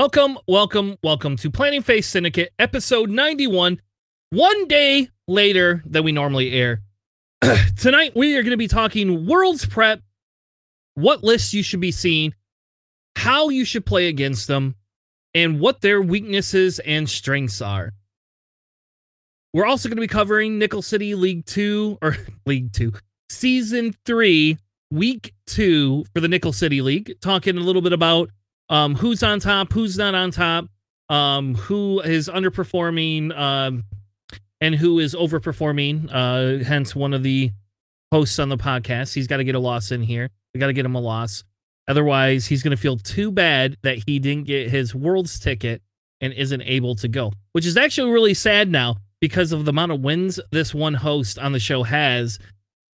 Welcome, welcome, welcome to Planning Phase Syndicate, episode 91, one day later than we normally air. Tonight, we are going to be talking Worlds Prep, what lists you should be seeing, how you should play against them, and what their weaknesses and strengths are. We're also going to be covering Nickel City League 2, or League 2, Season 3, Week 2 for the Nickel City League, talking a little bit about um, who's on top, who's not on top, um, who is underperforming, um, and who is overperforming. Uh, hence, one of the hosts on the podcast. He's got to get a loss in here. We got to get him a loss. Otherwise, he's going to feel too bad that he didn't get his Worlds ticket and isn't able to go, which is actually really sad now because of the amount of wins this one host on the show has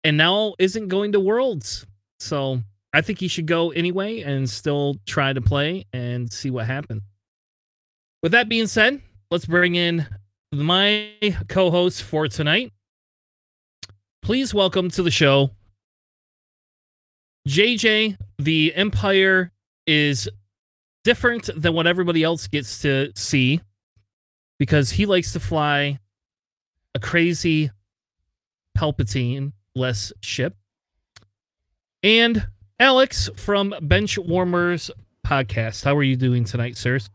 and now isn't going to Worlds. So I think he should go anyway and still try to play and see what happens. With that being said, let's bring in my co host for tonight. Please welcome to the show JJ. The Empire is different than what everybody else gets to see because he likes to fly a crazy Palpatine less ship. And Alex from Bench Warmers podcast. How are you doing tonight, sirs?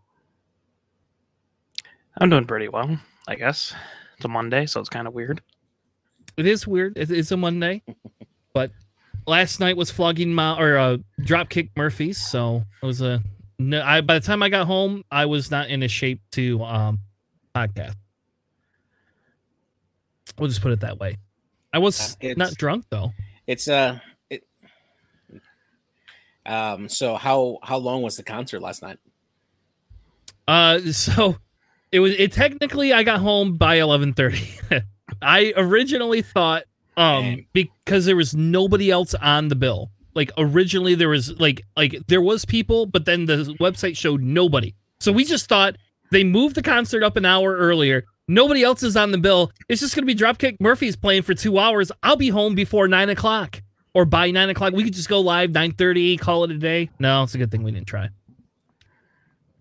I'm doing pretty well, I guess. It's a Monday, so it's kind of weird. It is weird. It is a Monday, but last night was flogging my or uh, dropkick Murphys, so it was a. No, I by the time I got home, I was not in a shape to um podcast. We'll just put it that way. I was uh, not drunk though. It's uh um, so how how long was the concert last night? Uh, so it was it technically I got home by eleven thirty. I originally thought um because there was nobody else on the bill. Like originally there was like like there was people, but then the website showed nobody. So we just thought they moved the concert up an hour earlier. Nobody else is on the bill. It's just gonna be Dropkick Murphys playing for two hours. I'll be home before nine o'clock or by nine o'clock. We could just go live nine thirty, call it a day. No, it's a good thing we didn't try.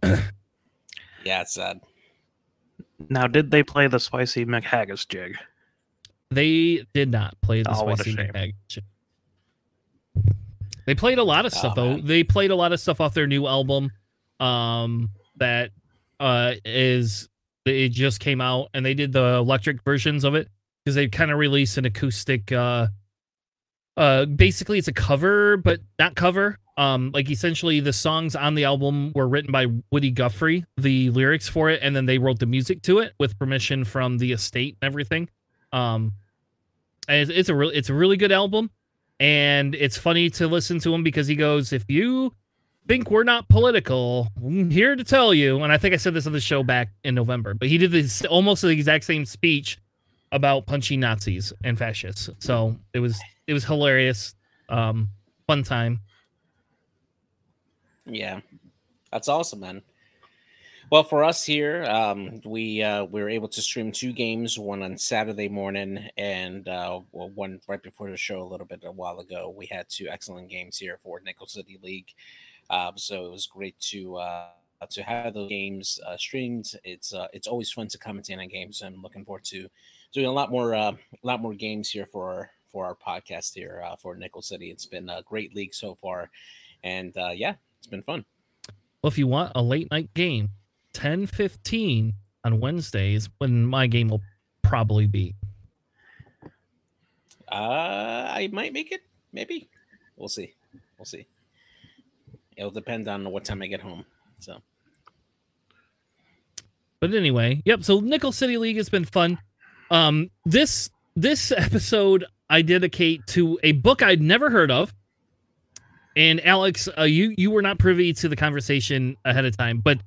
yeah, it's sad. Now, did they play the spicy McHaggis jig? They did not play the oh, spicy McHaggis jig. They played a lot of stuff oh, though. They played a lot of stuff off their new album, um, that uh is it just came out, and they did the electric versions of it because they kind of released an acoustic uh uh basically it's a cover but not cover. Um like essentially the songs on the album were written by woody guthrie the lyrics for it and then they wrote the music to it with permission from the estate and everything. Um and it's, it's a really it's a really good album and it's funny to listen to him because he goes if you think we're not political i'm here to tell you and i think i said this on the show back in november but he did this almost the exact same speech about punching nazis and fascists. So it was it was hilarious. Um, fun time. Yeah, that's awesome, man. Well, for us here, um, we uh, we were able to stream two games, one on Saturday morning and uh, one right before the show a little bit a while ago. We had two excellent games here for Nickel City League, uh, so it was great to uh, to have those games uh, streamed. It's uh, it's always fun to commentate on games. I'm looking forward to doing a lot more uh, a lot more games here for for our podcast here uh, for Nickel City. It's been a great league so far, and uh, yeah, it's been fun. Well, if you want a late night game, ten fifteen on Wednesdays, when my game will probably be. Uh, I might make it. Maybe we'll see. We'll see. It'll depend on what time I get home. So. But anyway, yep. So Nickel City League has been fun. Um, this this episode I dedicate to a book I'd never heard of. And Alex, uh, you you were not privy to the conversation ahead of time, but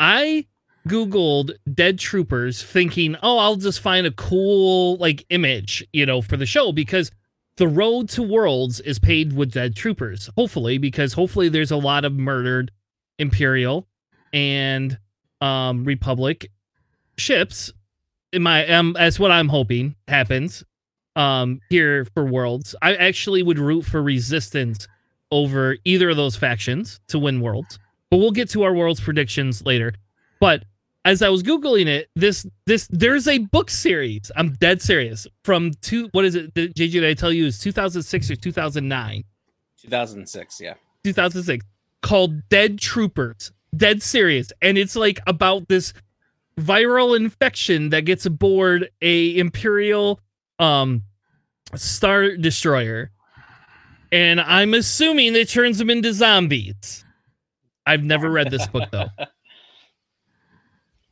I googled dead troopers thinking, "Oh, I'll just find a cool like image, you know, for the show because the road to worlds is paved with dead troopers. Hopefully, because hopefully there's a lot of murdered imperial and um republic ships in my um that's what I'm hoping happens um here for Worlds. I actually would root for Resistance over either of those factions to win Worlds. But we'll get to our world's predictions later. But as I was googling it, this this there's a book series. I'm dead serious. From two, what is it? The JJ, did I tell you is 2006 or 2009? 2006, yeah. 2006 called Dead Troopers. Dead serious, and it's like about this viral infection that gets aboard a imperial um star destroyer. And i'm assuming it turns them into zombies. I've never read this book though.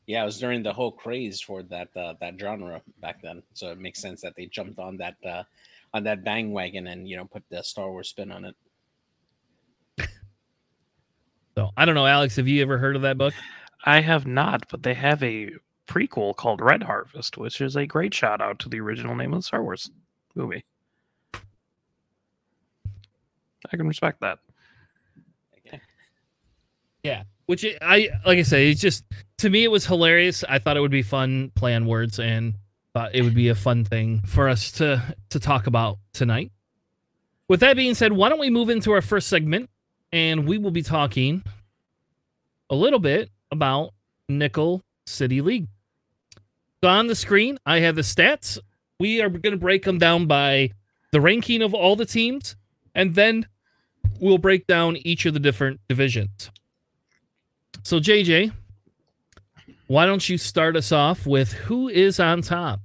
Yeah it was during the whole craze for that uh, that genre back then. So it makes sense that they jumped on that uh, on that bang wagon and you know put the star wars spin on it. So i don't know alex have you ever heard of that book? I have not, but they have a prequel called Red Harvest, which is a great shout out to the original name of the Star Wars movie. I can respect that. Yeah, which I like I say, it's just to me it was hilarious. I thought it would be fun playing words and thought it would be a fun thing for us to to talk about tonight. With that being said, why don't we move into our first segment and we will be talking a little bit about Nickel City League. So on the screen, I have the stats. We are going to break them down by the ranking of all the teams, and then we'll break down each of the different divisions. So, JJ, why don't you start us off with who is on top?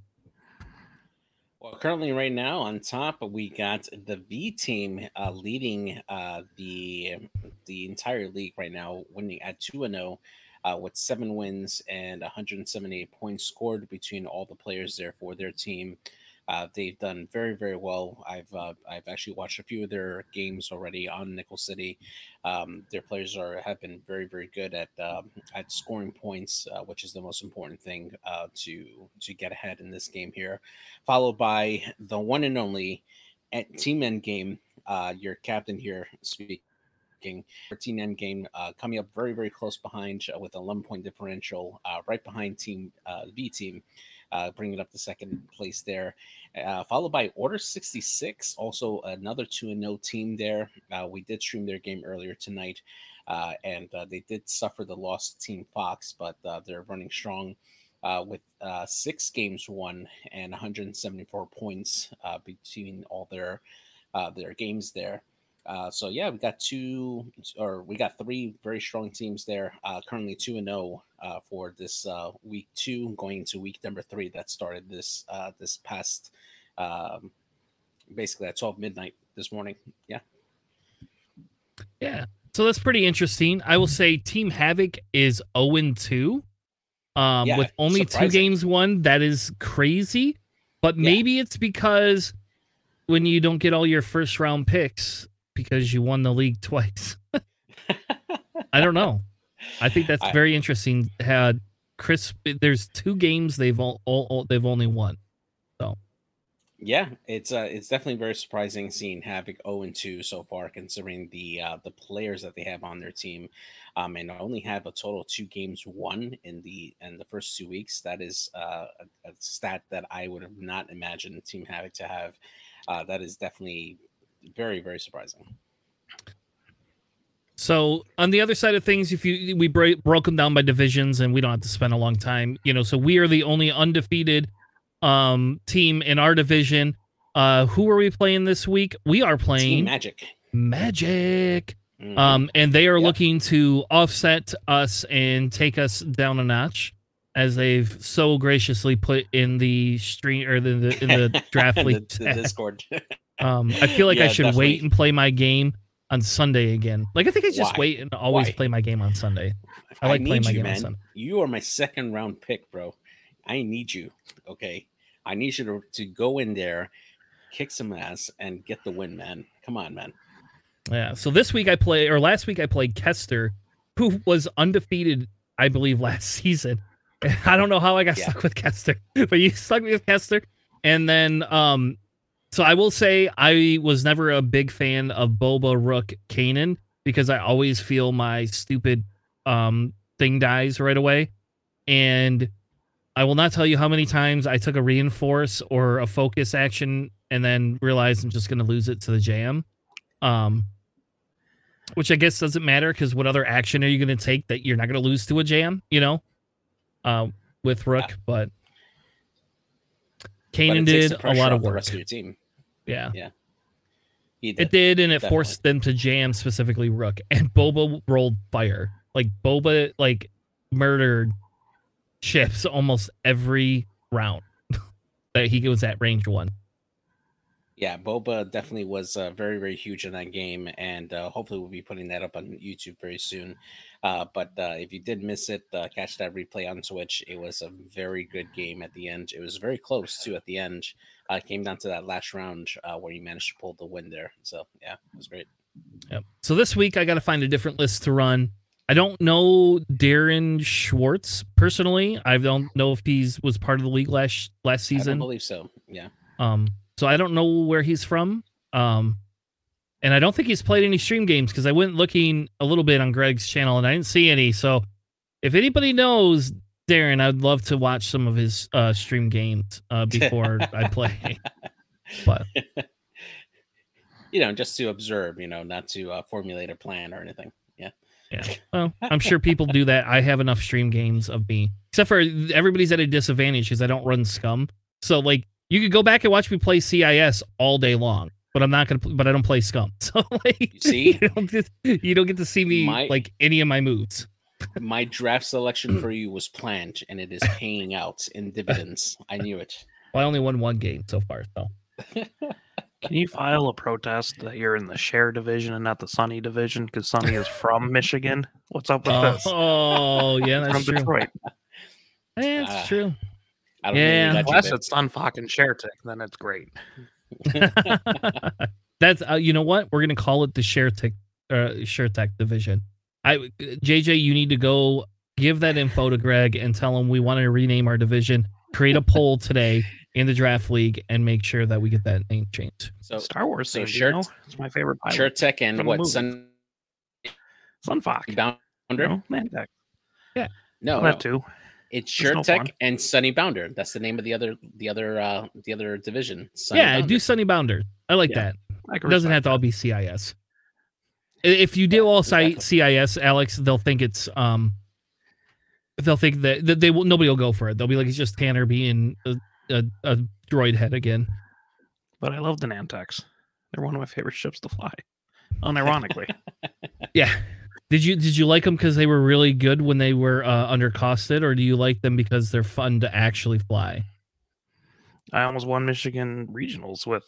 Well, currently, right now on top, we got the V team uh, leading uh, the the entire league right now, winning at two and zero. Uh, with seven wins and 178 points scored between all the players there for their team. Uh, they've done very, very well. I've uh, I've actually watched a few of their games already on Nickel City. Um, their players are have been very, very good at um, at scoring points, uh, which is the most important thing uh, to to get ahead in this game here. Followed by the one and only at Team Endgame, uh, your captain here speaking ranking. 13 Endgame uh, coming up very, very close behind uh, with 11 point differential, uh, right behind Team uh, B Team, uh, bringing up the second place there. Followed by Order 66, also another 2 0 team there. we did stream their game earlier tonight, and they did suffer the loss to Team Fox, but they're running strong. Uh, with uh, six games won and 174 points uh, between all their their games there. Uh, so yeah, we got two or we got three very strong teams there. Uh, currently two and zero oh, uh, for this uh, week two, going into week number three that started this uh, this past um, basically at twelve midnight this morning. Yeah, yeah. So that's pretty interesting. I will say Team Havoc is zero oh and two, um, yeah, with only surprising. two games won. That is crazy, but maybe yeah. it's because when you don't get all your first round picks because you won the league twice. I don't know. I think that's very interesting. Had Chris, there's two games they've all, all, all, they've only won. So, yeah, it's uh, it's definitely very surprising seeing Havoc 0 and 2 so far, considering the uh, the players that they have on their team, um, and only have a total of two games won in the in the first two weeks. That is uh, a, a stat that I would have not imagined Team Havoc to have. Uh, that is definitely very very surprising. So on the other side of things, if you we break, broke them down by divisions, and we don't have to spend a long time, you know. So we are the only undefeated um, team in our division. Uh, who are we playing this week? We are playing team Magic. Magic. Mm-hmm. Um, and they are yep. looking to offset us and take us down a notch, as they've so graciously put in the stream or the, the in the draft league the, the Discord. Um, I feel like yeah, I should definitely. wait and play my game on Sunday again. Like I think I just Why? wait and always Why? play my game on Sunday. I like I playing my you, game man. on Sunday. You are my second round pick, bro. I need you. Okay, I need you to, to go in there, kick some ass, and get the win, man. Come on, man. Yeah. So this week I play, or last week I played Kester, who was undefeated, I believe, last season. I don't know how I got yeah. stuck with Kester, but you stuck me with Kester. And then um so I will say I was never a big fan of Boba Rook Kanan because I always feel my stupid um thing dies right away. And I will not tell you how many times I took a reinforce or a focus action and then realized I'm just gonna lose it to the jam. Um which I guess doesn't matter because what other action are you going to take that you're not going to lose to a jam? You know, uh, with Rook, but Kanan did the a lot of the work. rest of your team. Yeah, He it did, and it definitely. forced them to jam specifically Rook, and Boba rolled fire. Like Boba, like murdered ships almost every round that he was at range one. Yeah, Boba definitely was uh, very, very huge in that game, and uh, hopefully we'll be putting that up on YouTube very soon. Uh, but uh, if you did miss it, uh, catch that replay on Twitch. It was a very good game at the end. It was very close too at the end. Uh, came down to that last round uh, where you managed to pull the win there. So yeah, it was great. Yep. So this week I got to find a different list to run. I don't know Darren Schwartz personally. I don't know if he's was part of the league last last season. I believe so. Yeah, Um, so I don't know where he's from. Um, and I don't think he's played any stream games because I went looking a little bit on Greg's channel and I didn't see any. So if anybody knows Darren, I'd love to watch some of his uh, stream games uh, before I play. But you know, just to observe. You know, not to uh, formulate a plan or anything. Yeah. Yeah. Well, I'm sure people do that. I have enough stream games of me, except for everybody's at a disadvantage because I don't run Scum. So like, you could go back and watch me play CIS all day long, but I'm not gonna. But I don't play Scum. So like, You see? you don't get, you don't get to see me My- like any of my moves. My draft selection for you was planned, and it is paying out in dividends. I knew it. Well, I only won one game so far. So Can you file a protest that you're in the share division and not the Sunny division because Sunny is from Michigan? What's up with oh, this? oh, yeah, from that's true. Detroit. Yeah, Ah, it's true. I don't Yeah. know. Unless it's Sun fucking Chertek, then it's great. That's uh, you know what we're gonna call it the Chertek uh, Chertek division. I JJ, you need to go give that info to Greg and tell him we want to rename our division. Create a poll today in the draft league and make sure that we get that name changed. So Star Wars so theme, share- you know? It's my favorite pilot. Chertek and from the what movie. Sun Sunfox. Bounder? No, Mantek. No, No, no. that too. It's There's Sure no Tech fun. and Sunny Bounder. That's the name of the other the other uh the other division. Sunny yeah, Bounder. do Sunny Bounder. I like Yeah, that. I It doesn't have respect to all be CIS. I- If you do all exactly. site CIS, Alex, they'll think it's um, they'll think that, that they will nobody will go for it. They'll be like it's just Tanner being a, a, a droid head again. But I love the Nantex. They're one of my favorite ships to fly. Unironically. Yeah. Did you did you like them because they were really good when they were uh, undercosted, or do you like them because they're fun to actually fly? I almost won Michigan regionals with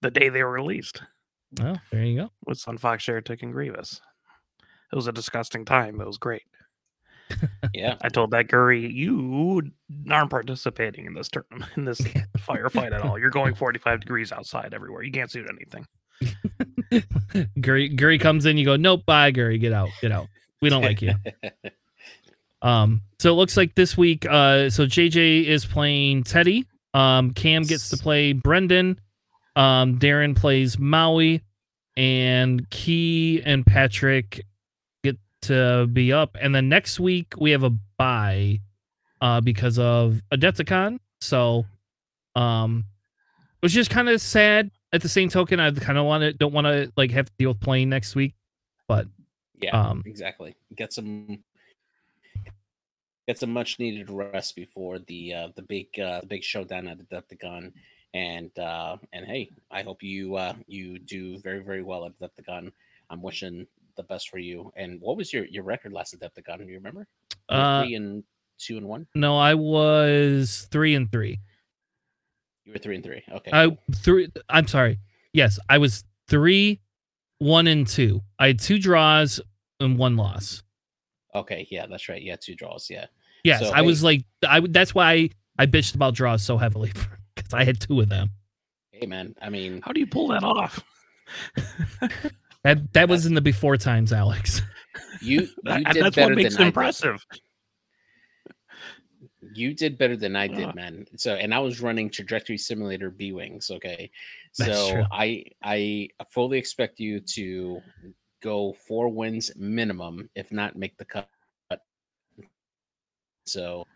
the day they were released Oh, there you go. with Sunfox, Chertek, and Grievous. It was a disgusting time. It was great. yeah. I told that Gurry, you aren't participating in this tournament, in this firefight at all. You're going 45 degrees outside everywhere. You can't see anything. Gary Gary comes in, you go, nope, bye, Gary, get out, get out. We don't like you. Um, so it looks like this week, uh, so JJ is playing Teddy. Um, Cam gets to play Brendan. Um, Darren plays Maui, and Key and Patrick get to be up. And then next week we have a bye, uh, because of Adepticon. So, um, was just kind of sad. At the same token, I kind of want to don't want to like have to deal with playing next week, but Yeah, Um, exactly. Get some get some much needed rest before the uh the big uh the big showdown at the Adepticon. And uh and hey, I hope you uh you do very, very well at Adepticon. I'm wishing the best for you. And what was your your record last Adepticon? Do you remember? Uh, three and two and one? no, I was three and three. You were three and three. Okay. I three. I'm sorry. Yes, I was three, one, and two. I had two draws and one loss. Okay, yeah, that's right. Yeah, two draws. Yeah. Yes, So, I was like, I. That's why I bitched about draws so heavily because I had two of them. Hey man, I mean How do you pull that off? That that was in the before times, Alex. you you did that's better what makes than it I did. impressive. You did better than I did, Yeah. man. So, and I was running Trajectory Simulator B wings. Okay, so. I I fully expect you to go four wins minimum, if not make the cut. So,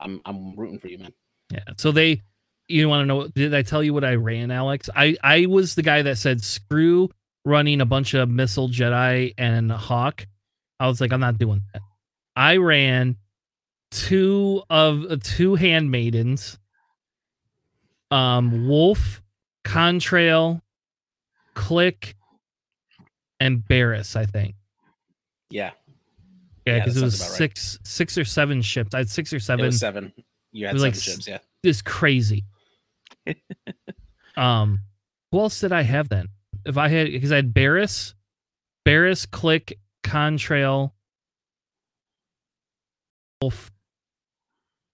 I'm I'm rooting for you, man. Yeah. So they, you want to know? Did I tell you what I ran, Alex? I I was the guy that said screw running a bunch of missile Jedi and Hawk. I was like, I'm not doing that. I ran two of uh, two handmaidens, um, Wolf, Contrail, Click, and Barris. I think. Yeah, Yeah, Yeah, because that it was about right. six, six or seven ships. I had six or it seven. was seven. You had was seven like ships, yeah. It's crazy. um, who else did I have then? If I had, because I had Barris, Barris, Click, Contrail, Wolf,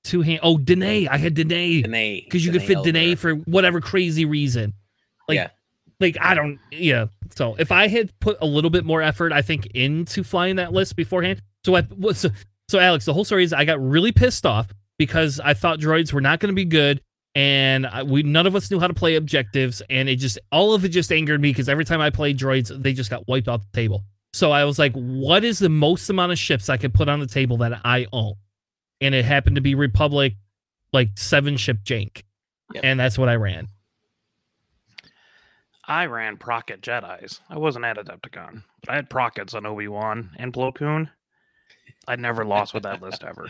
two hand. Oh, Danae. I had Danae Danae, because you could fit Elder. Danae for whatever crazy reason. Like, Yeah. like I don't, yeah. So if I had put a little bit more effort, I think into flying that list beforehand. So I was, so, so Alex, the whole story is I got really pissed off because I thought droids were not going to be good, and I, we none of us knew how to play objectives, and it just all of it just angered me because every time I played droids, they just got wiped off the table. So I was like, what is the most amount of ships I could put on the table that I own? And it happened to be Republic, like seven ship jank. Yep. And that's what I ran. I ran Procket Jedi's. I wasn't at Adepticon, but I had Prockets on Obi Wan and Plo Koon. I never lost with that list ever.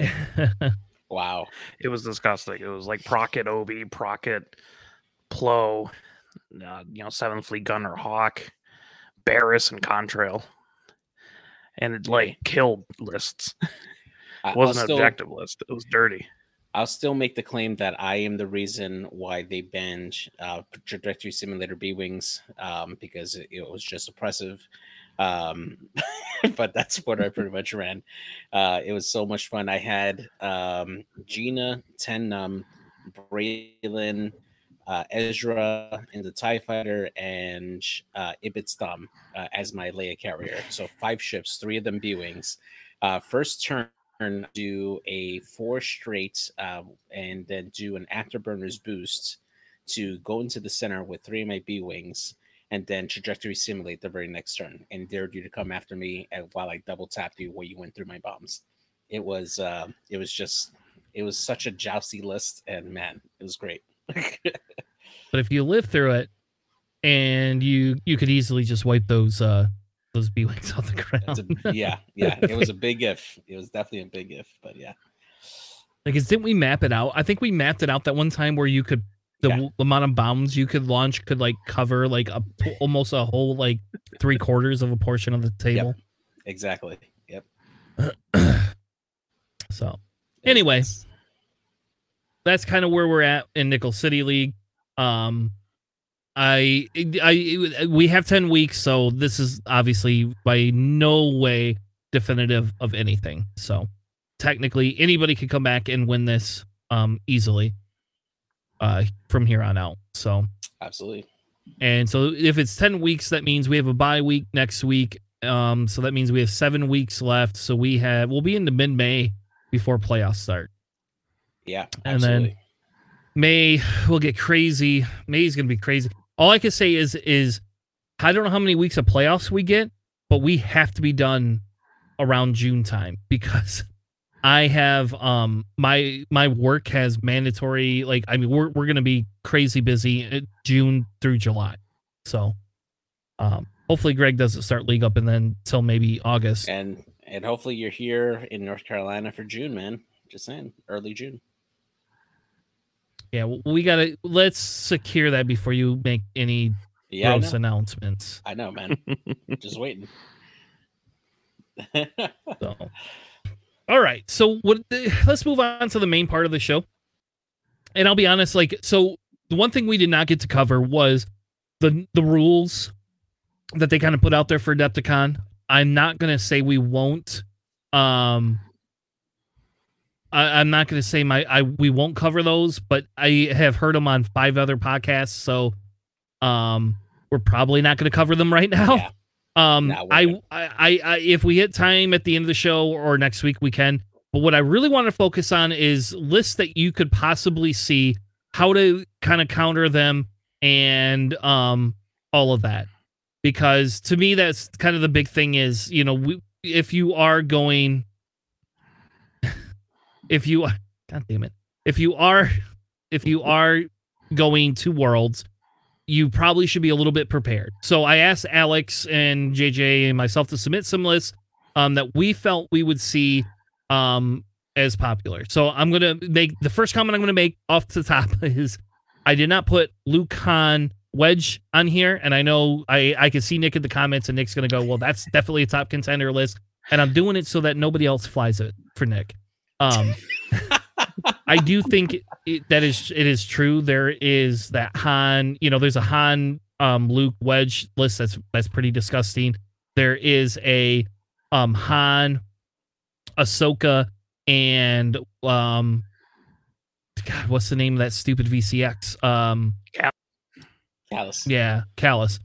Wow. It was disgusting. It was like Procket Obi, Procket Plo, uh, you know, Seventh Fleet Gunner Hawk, Barris, and Contrail. And it like killed lists. It wasn't I'll an objective list. It was dirty. I'll still make the claim that I am the reason why they banned uh, Trajectory Simulator B Wings um, because it, it was just oppressive. Um, but that's what I pretty much ran. Uh, it was so much fun. I had um, Gina, Tennum, Braylen, uh, Ezra in the TIE Fighter, and uh, Ibtisam uh, as my Leia carrier. So five ships, three of them B Wings. Uh, first turn, do a four straight um, and then do an afterburners boost to go into the center with three of my B wings and then trajectory simulate the very next turn and dared you to come after me and while I double tapped you while you went through my bombs. It was uh, it was just it was such a jousty list and man, it was great. but if you live through it and you you could easily just wipe those uh those B wings off the ground. a, yeah, yeah, it was a big if. It was definitely a big if, but yeah. Like, 'cause didn't we map it out? I think we mapped it out that one time where you could the Yeah. w- amount of bombs you could launch could like cover like a almost a whole like three quarters of a portion of the table. Exactly. Yep. So Anyway. that's kind of where we're at in Nickel City League. Um, I, I, we have ten weeks, so this is obviously by no way definitive of anything. So technically, anybody could come back and win this um easily, uh, from here on out. So absolutely. and so if it's 10 weeks, that means we have a bye week next week. Um, so that means we have seven weeks left. So we have we'll be into mid May before playoffs start. Yeah, And then- May will get crazy. May's gonna be crazy. All I can say is is I don't know how many weeks of playoffs we get, but we have to be done around June time because I have um my my work has mandatory like I mean we're we're gonna be crazy busy uh, June through July. So um hopefully Greg doesn't start league up and then till maybe August. and and hopefully you're here in North Carolina for June, man. Just saying, early June. Yeah, we gotta let's secure that before you make any Yeah, gross know. announcements. I know, man. Just waiting. So, all right. So, what? Let's move on to the main part of the show. And I'll be honest, like, so the one thing we did not get to cover was the the rules that they kind of put out there for Adepticon. I'm not gonna say we won't. Um, I, I'm not gonna say my I we won't cover those, but I have heard them on five other podcasts, so um, we're probably not gonna cover them right now. Yeah. Um, I. I, I, if we hit time at the end of the show or next week, we can. But what I really want to focus on is lists that you could possibly see, how to kind of counter them, and um, all of that. Because to me, that's kind of the big thing. Is you know, we, if you are going, if you, God damn it, if you are, if you are going to Worlds, you probably should be a little bit prepared. So I asked Alex and JJ and myself to submit some lists um, that we felt we would see um, as popular. So I'm gonna make the first comment I'm gonna make off the top is I did not put Luke Han Wedge on here, and I know I I can see Nick in the comments, and Nick's gonna go, well, that's definitely a top contender list, and I'm doing it so that nobody else flies it for Nick. Um, I do think it, that is it is true. There is that Han, you know, there's a Han um Luke Wedge list that's that's pretty disgusting. There is a um Han Ahsoka and um God, what's the name of that stupid VCX? Um Kallus. yeah, Kallus.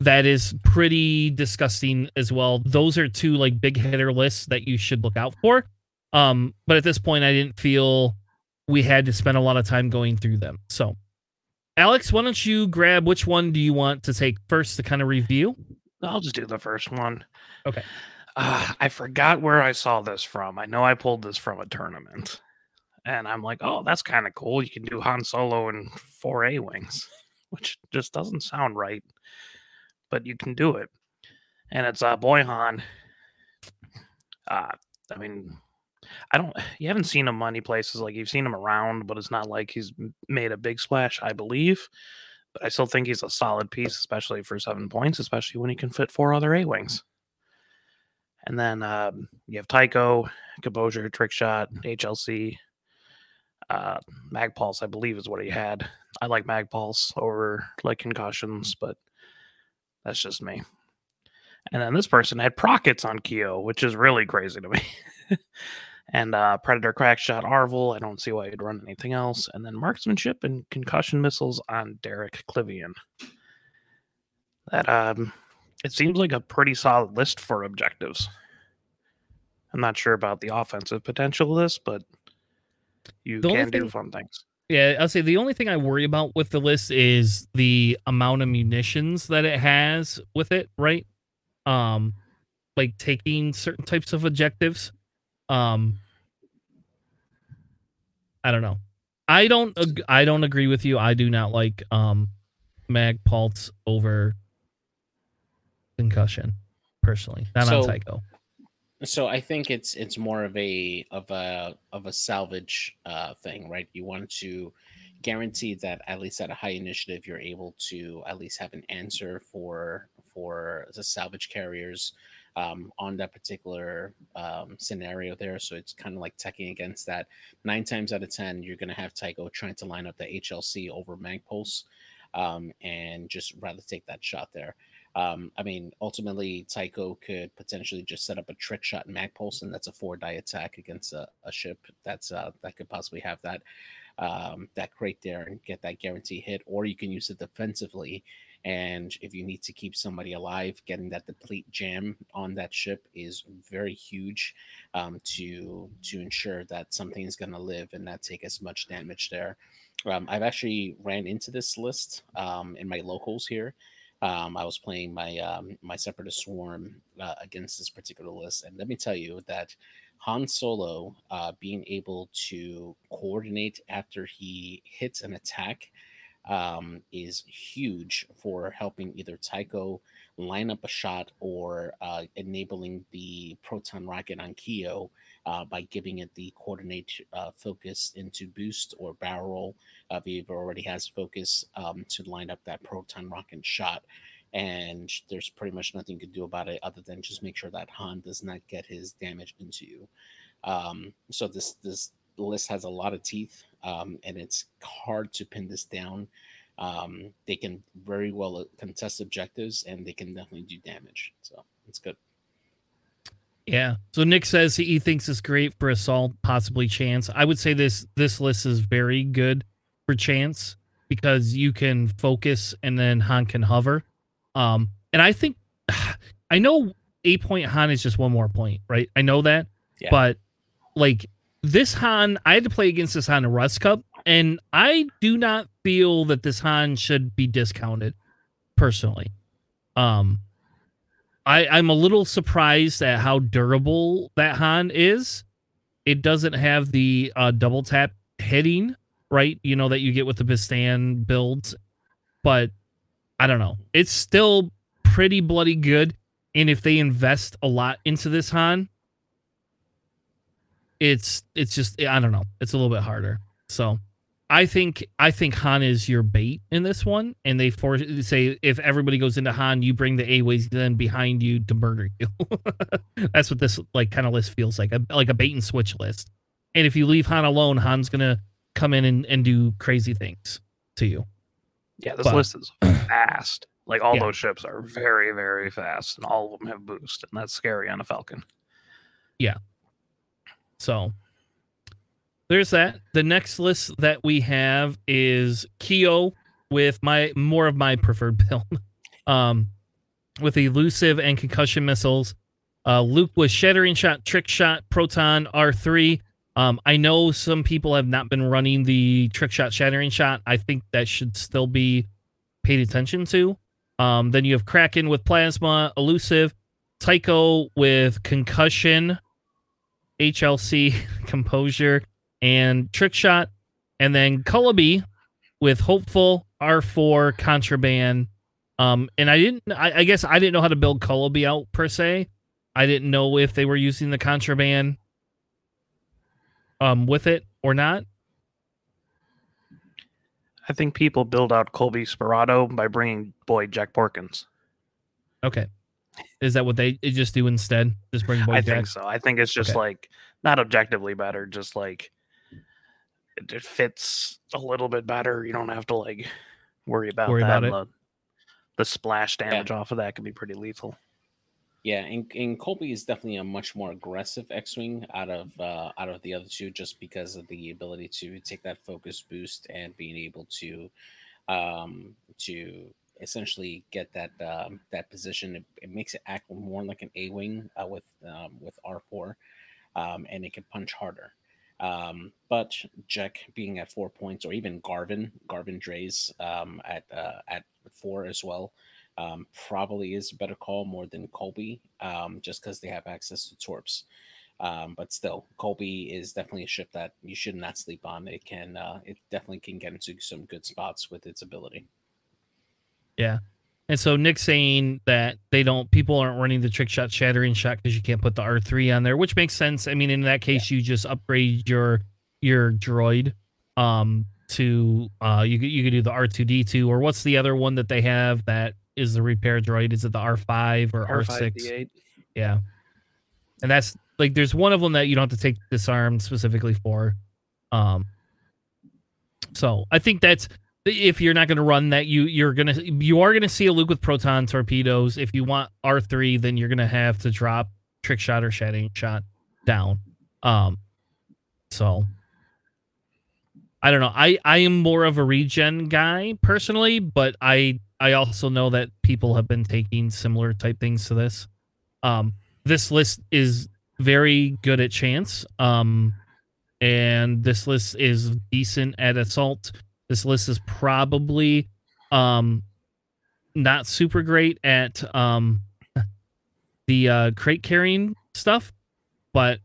That is pretty disgusting as well. Those are two like big hitter lists that you should look out for. Um, but at this point, I didn't feel we had to spend a lot of time going through them. So, Alex, why don't you grab which one do you want to take first to kind of review? I'll just do the first one. Okay. Uh, I forgot where I saw this from. I know I pulled this from a tournament. And I'm like, oh, that's kind of cool. You can do Han Solo and four A Wings, which just doesn't sound right. But you can do it. And it's uh, Boy Han. Uh, I mean, I don't, you haven't seen him many places. Like you've seen him around, but it's not like he's made a big splash, I believe. But I still think he's a solid piece, especially for seven points, especially when he can fit four other A Wings. And then um, you have Tycho, Composure, Trick Shot, HLC, uh, Mag Pulse, I believe is what he had. I like Mag Pulse over like concussions, but that's just me. And then this person had Prockets on Keo, which is really crazy to me. and uh, Predator Crack Shot Arvel. I don't see why you'd run anything else. And then Marksmanship and Concussion Missiles on Derek Klivian. That um, it seems like a pretty solid list for objectives. I'm not sure about the offensive potential of this, but you The can do thing- fun things. Yeah, I'll say the only thing I worry about with the list is the amount of munitions that it has with it, right? Um like taking certain types of objectives. Um I don't know. I don't ag- I don't agree with you. I do not like um mag over concussion personally. Not on So- Tycho. So I think it's it's more of a of a of a salvage uh, thing, right? You want to guarantee that at least at a high initiative, you're able to at least have an answer for for the salvage carriers um, on that particular um, scenario there. So it's kind of like teching against that. Nine times out of ten, you're going to have Tycho trying to line up the HLC over Magpulse, um, and just rather take that shot there. Um, I mean, ultimately, Tycho could potentially just set up a trick shot in Magpulse, and that's a four die attack against a, a ship that's uh, that could possibly have that um, that crate there and get that guarantee hit. Or you can use it defensively, and if you need to keep somebody alive, getting that deplete jam on that ship is very huge um, to to ensure that something is going to live and not take as much damage there. Um, I've actually ran into this list um, in my locals here um, I was playing my um, my separatist swarm uh, against this particular list, and let me tell you that Han Solo uh, being able to coordinate after he hits an attack um, is huge for helping either Tycho line up a shot or uh, enabling the proton rocket on Keo uh, by giving it the coordinate uh, focus into boost or barrel roll. Uh, Viva already has focus um, to line up that proton rocket shot. And there's pretty much nothing you can do about it other than just make sure that Han does not get his damage into you. Um, so this this list has a lot of teeth, um, and it's hard to pin this down. Um, they can very well uh, contest objectives, and they can definitely do damage. So it's good. Yeah. So Nick says he thinks it's great for assault, possibly chance. I would say this this list is very good for chance because you can focus and then Han can hover. Um, and I think I know eight point Han is just one more point, right? I know that, Yeah. but like this Han, I had to play against this Han in Rust Cup, and I do not feel that this Han should be discounted personally. Um, I, I'm a little surprised at how durable that Han is. It doesn't have the uh, double tap hitting, right? You know that you get with the Bistan builds, but I don't know. It's still pretty bloody good. And if they invest a lot into this Han, it's it's just I don't know. It's a little bit harder. So I think I think Han is your bait in this one, and they force say if everybody goes into Han, you bring the A ways then behind you to murder you. That's what this like kind of list feels like, a, like a bait and switch list. And if you leave Han alone, Han's gonna come in and, and do crazy things to you. Yeah, this But- list is fast. Like all Yeah. those ships are very, very fast, and all of them have boost, and that's scary on a Falcon. So there's that. The next list that we have is Keo with my more of my preferred build. Um with elusive and concussion missiles. Uh Luke with shattering shot, trick shot, proton, R3. Um I know some people have not been running the trick shot, shattering shot. I think that should still be paid attention to. Um then you have Kraken with plasma, elusive, Tycho with concussion, HLC, composure, and trick shot, and then Kullbee with hopeful R4 contraband. Um, and I didn't, I, I guess I didn't know how to build Kullbee out per se. I didn't know if they were using the contraband um with it or not. I think people build out Kullbee Sperado by bringing Boyd Jek Porkins. Okay, is that what they just do instead? Just bring Boy I Jek? think so. I think it's just Okay. like not objectively better, just like it, it fits a little bit better. You don't have to like worry about Worry that. about The, the splash damage off of that can be pretty lethal. Yeah, and, and Kullbee is definitely a much more aggressive X-wing out of uh, out of the other two, just because of the ability to take that focus boost and being able to um, to essentially get that um, that position. It, it makes it act more like an A-wing uh, with um, with R four, um, and it can punch harder. Um, but Jek being at four points, or even Garven, Garven Dreis um, at uh, at four as well um, probably is a better call more than Kullbee, just because they have access to Torps. But still, Kullbee is definitely a ship that you should not sleep on. It can, uh, it definitely can get into some good spots with its ability. And so Nick's saying that they don't people aren't running the trick shot shattering shot because you can't put the R three on there, which makes sense. I mean, in that case, you just upgrade your your droid um to uh you could you could do the R two D two or what's the other one that they have that is the repair droid? Is it the R five or R six? R5D8. Yeah. And that's like there's one of them that you don't have to take disarm specifically for. Um so I think that's if you're not going to run that you you're going to you are going to see a Luke with proton torpedoes. If you want R3 then you're going to have to drop trick shot or shattering shot down. Um so I don't know. I I am more of a regen guy personally, but I I also know that people have been taking similar type things to this. Um, this list is very good at chance. Um, and this list is decent at assault. This list is probably um not super great at um the uh crate carrying stuff, but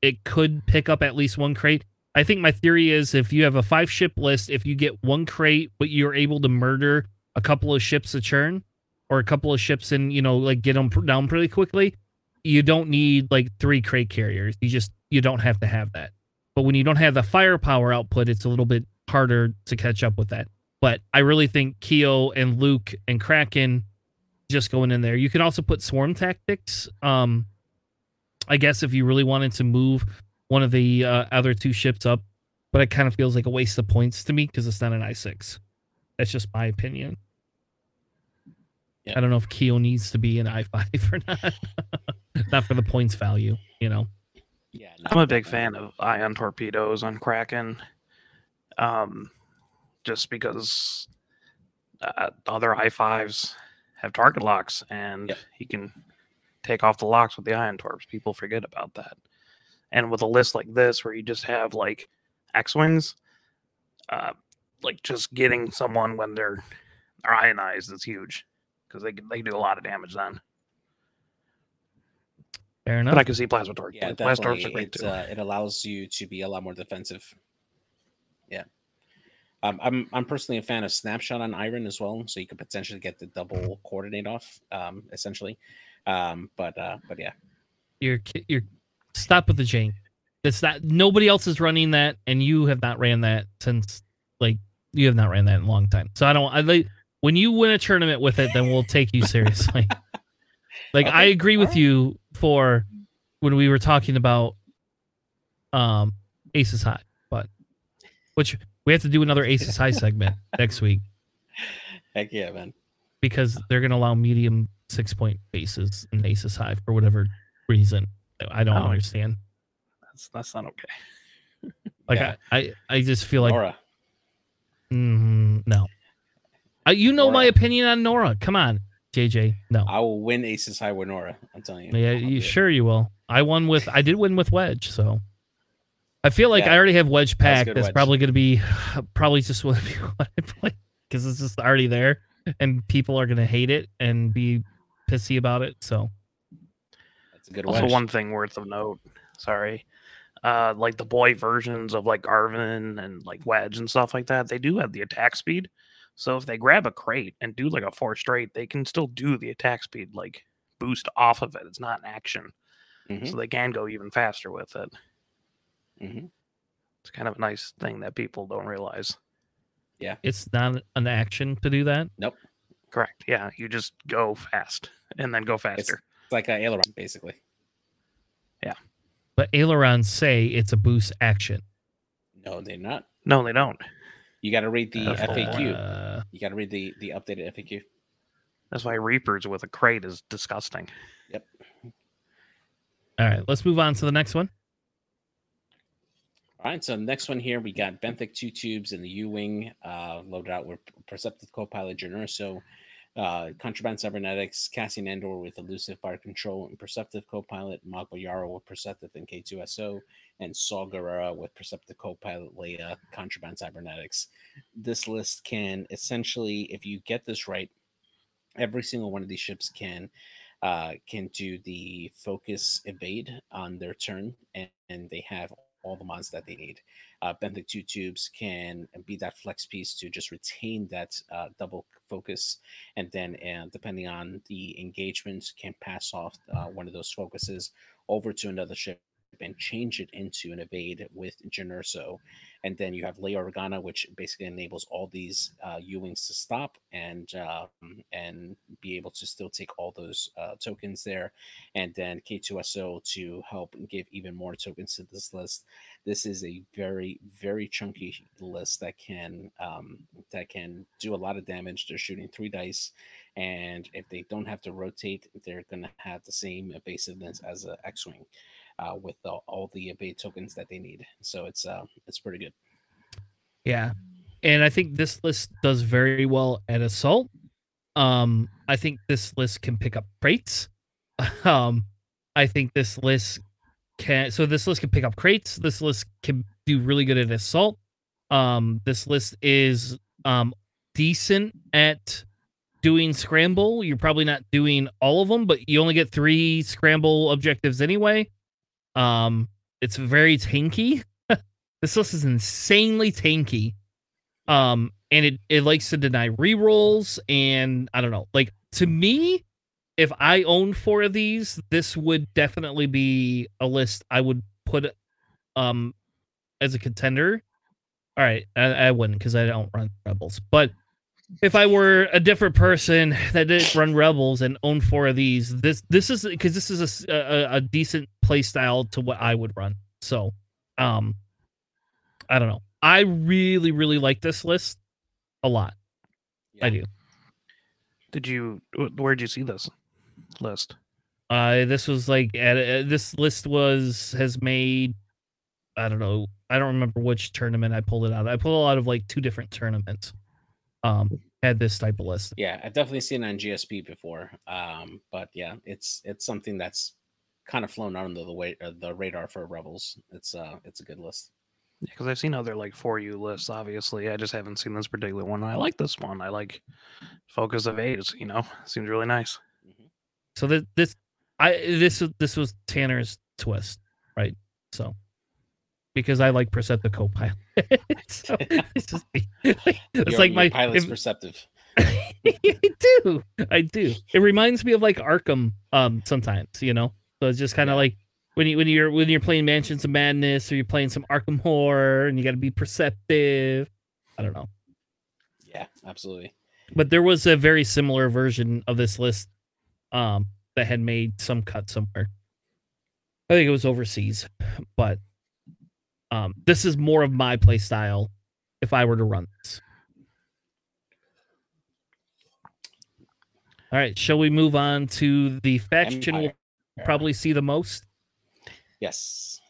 it could pick up at least one crate. I think my theory is if you have a five ship list, if you get one crate, but you're able to murder a couple of ships a churn or a couple of ships and, you know, like get them down pretty quickly, you don't need like three crate carriers. You just, you don't have to have that. But when you don't have the firepower output, it's a little bit harder to catch up with that. But I really think Keo and Luke and Kraken just going in there. You can also put swarm tactics. Um, I guess if you really wanted to move one of the uh, other two ships up, but it kind of feels like a waste of points to me because it's not an I six. That's just my opinion. Yeah. I don't know if Keo needs to be an I five or not. not for the points value, you know. Yeah, I'm a big fan of ion torpedoes on Kraken, um, just because uh, other i fives have target locks, and Yep. he can take off the locks with the ion torps. People forget about that, and with a list like this, where you just have like X wings, uh, like just getting someone when they're are ionized is huge because they can- they do a lot of damage then. Fair enough. But I can see plasma torps. Yeah, plasma torps are great too. uh, it allows you to be a lot more defensive. Yeah. Um, I'm I'm personally a fan of snapshot on Iron as well, so you could potentially get the double coordinate off, um, essentially. Um, but uh, but yeah, You're you're stop with the chain. It's not nobody else is running that, and you have not ran that since like you have not ran that in a long time. So I don't. I like when you win a tournament with it, then we'll take you seriously. like I agree with you for when we were talking about um Aces but which we have to do another Aces High segment next week heck yeah, man. because they're going to allow medium six point faces in Aces High for whatever reason. I don't Oh, understand. That's that's not okay. Like Yeah. I, I, I just feel like Nora, mm, no. Uh, you know my opinion on Nora. Come on, JJ. No. I will win Aces High with Nora. I'm telling you. Yeah, you sure you will. I won with I did win with Wedge, so I feel like Yeah. I already have Wedge pack. good That's Wedge. probably going to be probably just what I play because it's just already there, and people are going to hate it and be pissy about it. So That's a good Also, wedge. one thing worth of note. Sorry, uh, like the boy versions of like Arvin and like Wedge and stuff like that, they do have the attack speed. So if they grab a crate and do like a four straight, they can still do the attack speed like boost off of it. It's not an action, Mhm, so they can go even faster with it. Mhm. It's kind of a nice thing that people don't realize. Yeah. It's not an action to do that. Nope. Correct. Yeah, you just go fast and then go faster. It's like a aileron, basically. Yeah. But ailerons say it's a boost action. No, they're not. No, they don't. You got to read the Uh, FAQ. Uh, You got to read the the updated FAQ. That's why Reapers with a crate is disgusting. Yep. All right, let's move on to the next one. All right, so next one here, we got Benthic two tubes and the U Wing uh, loaded out with Perceptive Copilot Generoso, uh, Contraband Cybernetics, Cassian Andor with Elusive Fire Control and Perceptive Copilot, Magva Yarro with Perceptive and K2SO, and Saw Gerrera with Perceptive Copilot Leia, Contraband Cybernetics. This list can essentially, if you get this right, every single one of these ships can uh, can do the focus evade on their turn, and, and they have all the mods that they need. Uh, Benthic two tubes can be that flex piece to just retain that uh, double focus, and then uh, depending on the engagement, can pass off uh, one of those focuses over to another ship and change it into an evade with Generso. And then you have Leia Organa, which basically enables all these uh, U-wings to stop and um, and be able to still take all those uh, tokens there. And then K2SO to help give even more tokens to this list. This is a very very chunky list that can um, that can do a lot of damage. They're shooting three dice, and if they don't have to rotate, they're going to have the same evasiveness as a X-wing uh, with the, all the evade tokens that they need. So it's uh, it's pretty good. Yeah. And I think this list does very well at assault. Um, I think this list can pick up crates. Um, I think this list can so this list can pick up crates. This list can do really good at assault. Um, this list is um decent at doing scramble. You're probably not doing all of them, but you only get three scramble objectives anyway. Um, it's very tanky. this list is insanely tanky. Um, and it, it likes to deny rerolls, and I don't know. Like to me, if I owned four of these, this would definitely be a list I would put um as a contender. All right, I, I wouldn't because I don't run rebels, but if I were a different person that didn't run rebels and own four of these, this this is because this is a a decent play style to what I would run. So, um, I don't know. I really really like this list a lot. I do. Did you? Where'd you see this list? Uh, this was like at uh, this list was has made. I don't know. I don't remember which tournament I pulled it out. I pulled it out of like two different tournaments. Um, had this type of list. Yeah, I've definitely seen it on GSP before. Um, but yeah, it's it's something that's kind of flown under the way uh, the radar for Rebels. It's uh it's a good list. Yeah, because I've seen other like for you lists. Obviously, I just haven't seen this particular one. I like this one. I like Focus of A's. You know, seems really nice. So that this, I this this was Tanner's twist, right? So because I like Perceptive Copilot. so it's just it's Your- like my pilot's if- perceptive. I do. I do. It reminds me of like Arkham um sometimes, you know. So it's just kind of Yeah. like when you when you're when you're playing Mansions of Madness or you're playing some Arkham horror and you got to be perceptive. I don't know. Yeah, absolutely. But there was a very similar version of this list um that had made some cut somewhere. I think it was overseas, but um this is more of my play style if I were to run this. All right, shall we move on to the faction we'll probably see the most? Yes.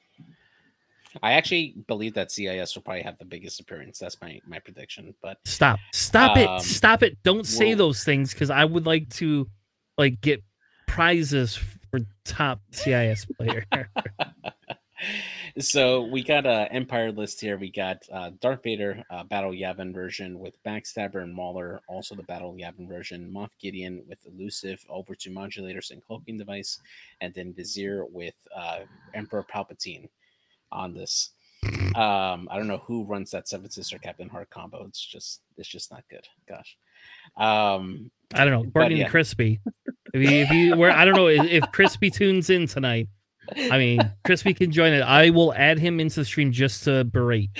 I actually believe that CIS will probably have the biggest appearance. That's my my prediction. But Stop. Stop Um, it. Stop it. Don't say we'll- those things cuz I would like to like get prizes for top CIS player. so we got a Empire list here. We got uh, Darth Vader uh, Battle Yavin version with Backstabber and Mauler, also the Battle Yavin version. Moff Gideon with elusive Overtuned Modulators and cloaking device, and then Vizier with uh, Emperor Palpatine on this. Um, I don't know who runs that Seventh Sister Captain Hark combo. It's just it's just not good. Gosh. Um, I don't know. But According yeah. Crispy. If you, if you were I don't know if Crispy tunes in tonight. I mean, Crispy can join it. I will add him into the stream just to berate.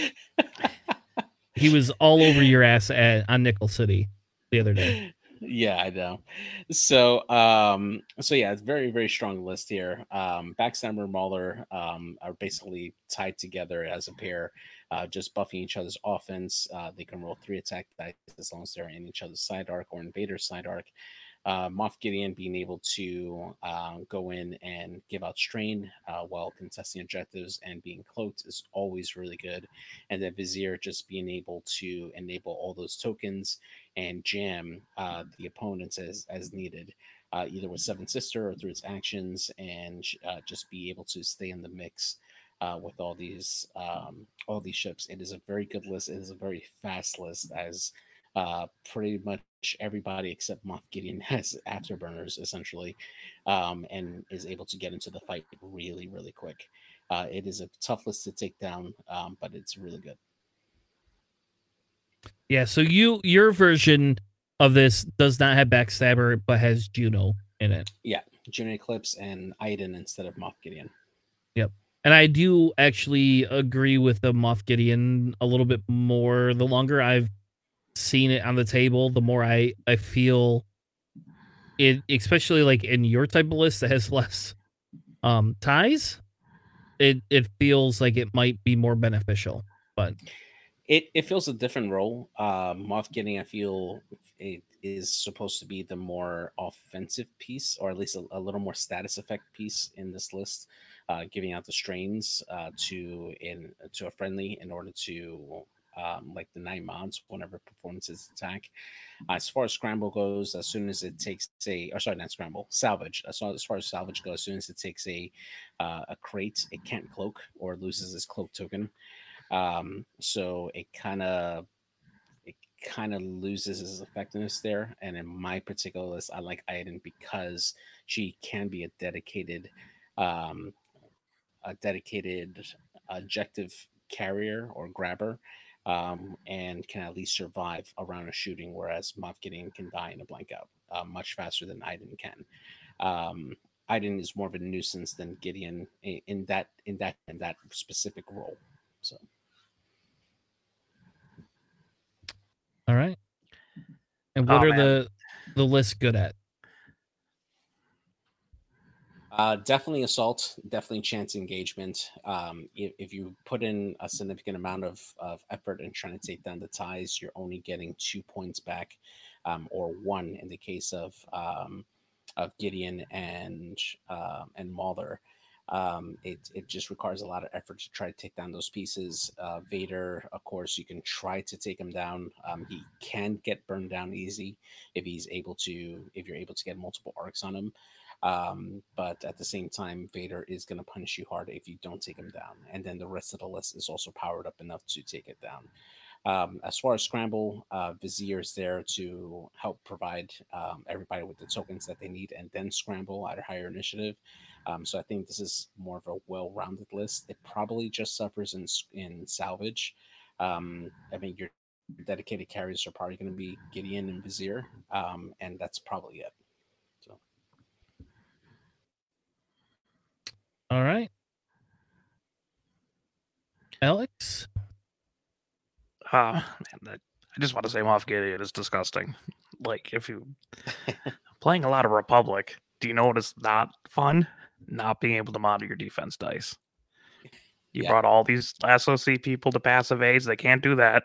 He was all over your ass at on Nickel City the other day. yeah i know so um so yeah it's very very strong list here um backstabber and mauler um are basically tied together as a pair uh just buffing each other's offense uh they can roll three attack dice as long as they're in each other's side arc or in vader's side arc uh, Moff Gideon being able to um, go in and give out strain uh, while contesting objectives and being cloaked is always really good. And then Vizier just being able to enable all those tokens and jam uh, the opponents as as needed, uh, either with Seventh Sister or through its actions, and uh, just be able to stay in the mix uh, with all these um, all these ships. It is a very good list. It is a very fast list, as uh, pretty much everybody except Moff Gideon has afterburners essentially, um, and is able to get into the fight really really quick. Uh, it is a tough list to take down, um, but it's really good. Yeah, so you your version of this does not have Backstabber but has Juno in it. Yeah, Juno Eclipse and Iden instead of Moff Gideon. Yep. And I do actually agree with the Moff Gideon a little bit more. The longer I've seen it on the table, the more I I feel it, especially like in your type of list that has less um ties. It it feels like it might be more beneficial. But It it feels a different role. Um, Moff Gideon, I feel it is supposed to be the more offensive piece, or at least a, a little more status effect piece in this list, uh, giving out the strains uh, to in to a friendly in order to um, like the nine mods whenever performances attack. as far as scramble goes, as soon as it takes a or sorry, not scramble, salvage. As far as, far as salvage goes, as soon as it takes a uh, a crate, it can't cloak or loses its cloak token. Um, so it kind of it kind of loses its effectiveness there. And in my particular list, I like Iden because she can be a dedicated, um, a dedicated objective carrier or grabber, um, and can at least survive around a shooting, whereas Moff Gideon can die in a blank out uh, much faster than Iden can. Um, Iden is more of a nuisance than Gideon in, in that in that in that specific role. So. all right. And what Oh, are man. the the lists good at? Uh, definitely assault, definitely chance engagement. Um, if, if you put in a significant amount of, of effort in trying to take down the ties, you're only getting two points back, um, or one in the case of um, of Gideon and uh, and Mauler. Um, it it just requires a lot of effort to try to take down those pieces. Uh, Vader, of course, you can try to take him down. Um, he can get burned down easy if he's able to. If you're able to get multiple arcs on him. Um, but at the same time, Vader is going to punish you hard if you don't take him down. And then the rest of the list is also powered up enough to take it down. Um, as far as Scramble, uh, Vizier is there to help provide um, everybody with the tokens that they need, and then Scramble at a higher initiative. Um, so I think this is more of a well-rounded list. It probably just suffers in in salvage. Um, I mean, your dedicated carriers are probably going to be Gideon and Vizier, um, and that's probably it. So. All right. Alex? Uh, man, that, I just want to say Moff Gideon is disgusting. Like, if you playing a lot of Republic, do you know what is not fun? Not being able to model your defense dice. You Yeah. brought all these SOC people to passive aids. They can't do that.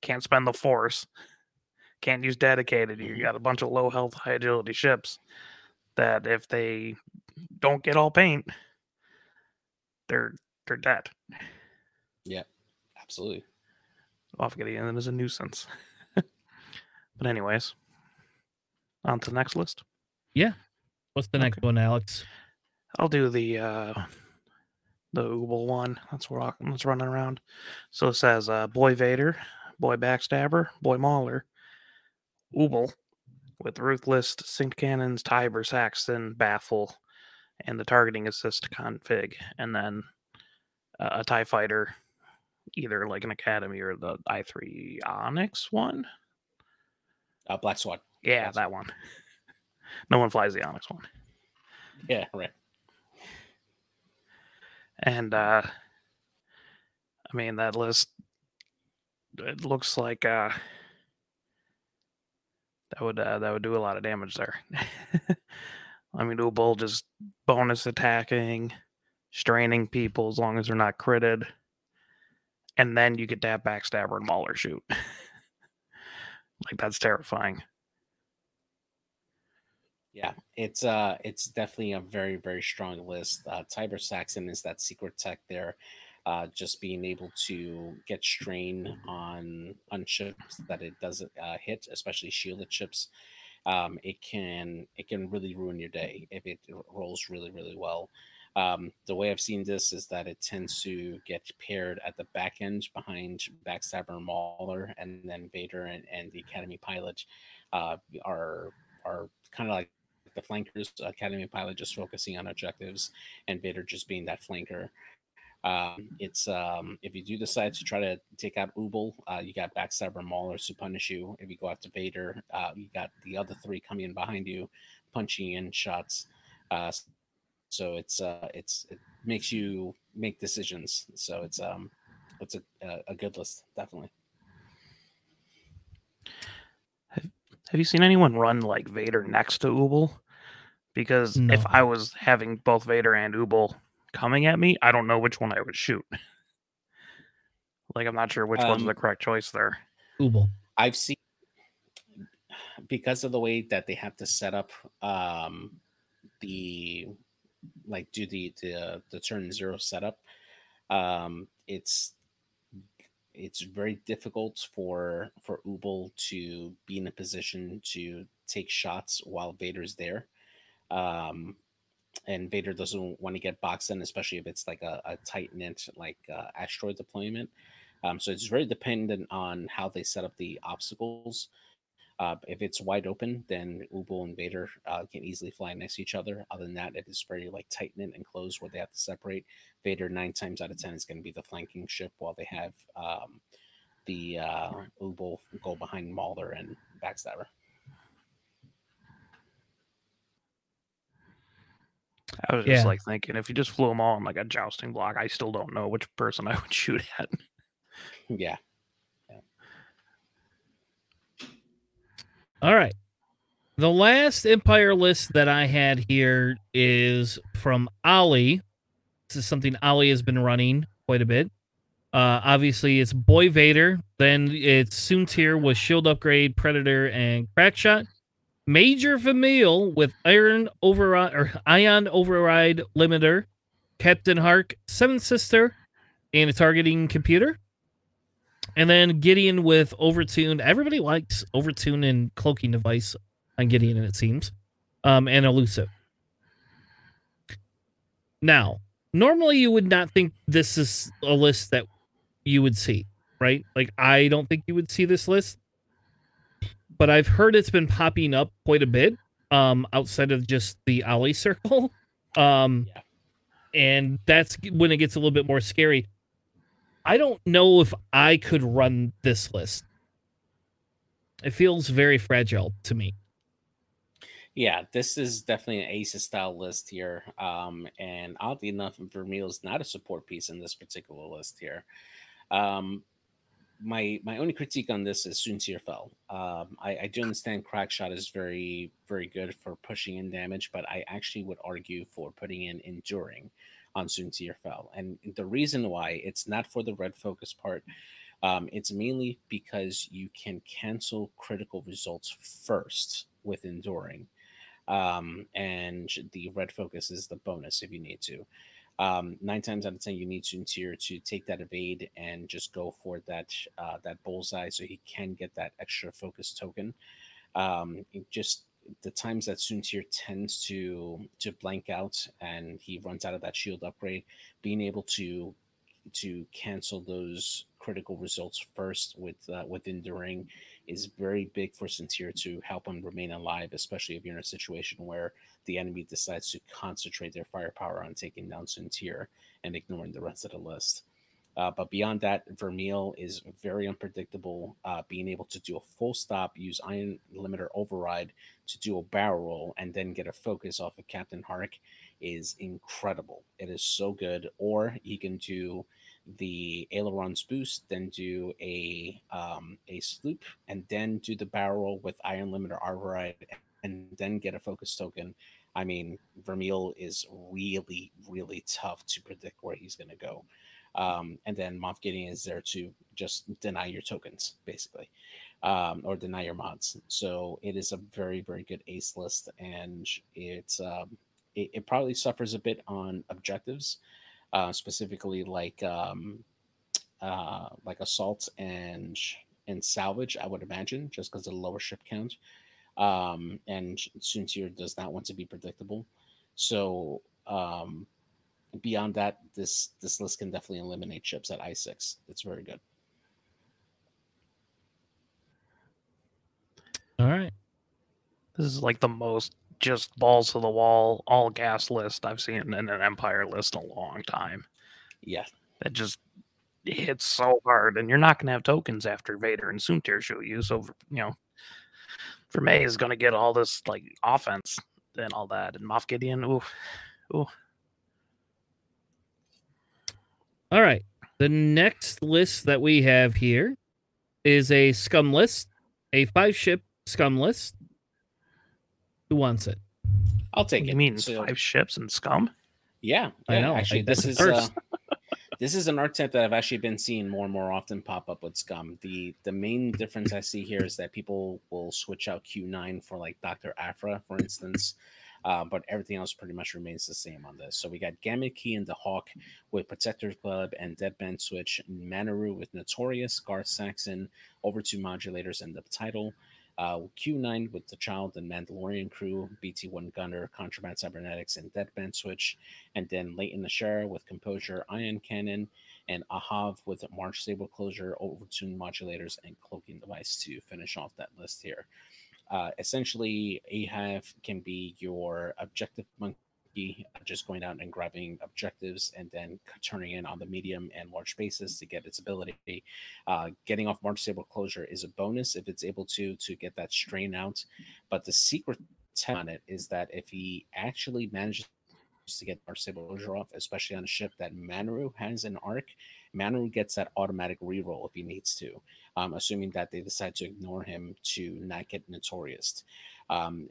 Can't spend the force. Can't use dedicated. You Mhm. got a bunch of low health, high agility ships that if they don't get all paint, they're they're dead. Yeah, absolutely. Moff Gideon is a nuisance. but anyways, on to the next list. Yeah. What's the next one, Alex? I'll do the uh the Ubel one. That's rock that's running around. So it says uh Boy Vader, Boy Backstabber, Boy Mauler, Ubel with Ruthless, Synced Cannons, Tiber, Saxon, Baffle, and the targeting assist config, and then uh, a TIE fighter, either like an Academy or the i3 Onyx one. Uh, Black Swan. Yeah, Gotcha. that one. No one flies the Onyx one. Yeah, right. And uh I mean that list it looks like uh that would uh, that would do a lot of damage there. I mean Ubul just bonus attacking, straining people as long as they're not critted. And then you get that backstabber and mauler shoot. like that's terrifying. Yeah, it's uh, it's definitely a very very strong list. Uh, Tiber Saxon is that secret tech there, uh, just being able to get strain on on ships that it doesn't uh, hit, especially shielded ships. Um, it can it can really ruin your day if it rolls really really well. Um, the way I've seen this is that it tends to get paired at the back end behind Backstabber and Mauler, and then Vader and, and the Academy pilot uh, are are kind of like the flankers, Academy pilot just focusing on objectives, and Vader just being that flanker. Um, it's um, if you do decide to try to take out Ubel, uh, you got Backstabber and Maulers to punish you. If you go after Vader, uh, you got the other three coming in behind you, punching in shots. Uh, so it's uh, it's it makes you make decisions. So it's um, it's a a, a good list, definitely. Have you seen anyone run like Vader next to Ubel? Because No. if I was having both Vader and Ubel coming at me, I don't know which one I would shoot. like I'm not sure which one's Um, the correct choice there. Ubel. I've seen because of the way that they have to set up um the like do the the the turn zero setup um it's it's very difficult for for Ubel to be in a position to take shots while Vader's there um and Vader doesn't want to get boxed in especially if it's like a, a tight knit like uh, asteroid deployment um, so it's very dependent on how they set up the obstacles. Uh, if it's wide open, then Ubul and Vader uh, can easily fly next to each other. Other than that, if it's very like tight knit and closed where they have to separate, Vader nine times out of ten is going to be the flanking ship while they have um, the uh, Ubul go behind Mauler and Backstabber. I was just Yeah. like thinking if you just flew them all in like a jousting block, I still don't know which person I would shoot at. Yeah, All right. The last Empire list that I had here is from Ali. This is something Ali has been running quite a bit. Uh, obviously, it's Boy Vader. Then it's Soontir with Shield Upgrade, Predator, and Crackshot. Major Vermeil with Iron Override or Ion Override Limiter, Captain Hark, Seventh Sister, and a targeting computer. And then Gideon with Overtuned. Everybody likes Overtune and cloaking device on Gideon, it seems. Um, and Elusive. Now, normally you would not think this is a list that you would see, right? Like I don't think you would see this list, but I've heard it's been popping up quite a bit um outside of just the Ollie circle. Um Yeah. and that's when it gets a little bit more scary. I don't know if I could run this list. It feels very fragile to me. Yeah, this is definitely an Aces style list here. Um, and oddly enough, Vermeil is not a support piece in this particular list here. Um, my my only critique on this is Soontir Fell. Um, I, I do understand Crackshot is very very good for pushing in damage, but I actually would argue for putting in Enduring on Soontir Fell. And the reason why it's not for the red focus part, um, it's mainly because you can cancel critical results first with Enduring um, and the red focus is the bonus if you need to. Um, nine times out of ten, you need Soontir to take that evade and just go for that uh, that bullseye, so he can get that extra focus token. Um, just the times that Soontir tends to to blank out and he runs out of that shield upgrade, being able to to cancel those critical results first with uh, with enduring is very big for Soontir to help him remain alive, especially if you're in a situation where the enemy decides to concentrate their firepower on taking down Soontir and ignoring the rest of the list. Uh, but beyond that, Vermeil is very unpredictable. Uh, being able to do a full stop, use Ion Limiter Override to do a barrel roll, and then get a focus off of Captain Hark is incredible. It is so good. Or he can do the ailerons boost, then do a um, a sloop, and then do the barrel with Ion Limiter Override, and then get a focus token. I mean, Vermeil is really, really tough to predict where he's going to go. Um, and then Moff Gideon is there to just deny your tokens, basically, um, or deny your mods. So it is a very, very good ace list, and it's um, it, it probably suffers a bit on objectives, uh, specifically like um, uh, like assault and and salvage. I would imagine just because of the lower ship count, um, and Soontir does not want to be predictable. So um, beyond that, this this list can definitely eliminate ships at I six. It's very good. All right. This is like the most just balls to the wall, all gas list I've seen in an Empire list in a long time. Yeah, That just hits so hard, and you're not going to have tokens after Vader and Soontir shoot you. So, you know, Vermeil is going to get all this like offense and all that, and Moff Gideon, ooh, ooh, All right. The next list that we have here is a scum list, a five ship scum list. Who wants it? I'll take you it. mean So- five ships and scum? Yeah, I know, Actually, I- this is uh, this is an archetype that I've actually been seeing more and more often pop up with Scum. The the main difference I see here is that people will switch out Q9 for like Dr. Aphra, for instance. Uh, but everything else pretty much remains the same on this. So we got Gamut Key and the Hawk with Protector's Club and Deadman Switch, Manaroo with Notorious, Garth Saxon, Overtuned Modulators and the title. Uh, Q9 with the Child and Mandalorian crew, BT1 Gunner, Contraband Cybernetics, and Deadman Switch, and then Leighton Nashara with Composure, Ion Cannon, and Ahav with Marg Sabl Closure, Overtune Modulators, and Cloaking Device to finish off that list here. Uh, essentially, Ahav can be your objective monkey, just going out and grabbing objectives and then turning in on the medium and large bases to get its ability. Uh, getting off Marg Sabl Closure is a bonus if it's able to to get that strain out. But the secret on it is that if he actually manages to get Sabl Closure off, especially on a ship that Manaroo has an arc, Manaroo gets that automatic reroll if he needs to um, assuming that they decide to ignore him to not get notorious. Um,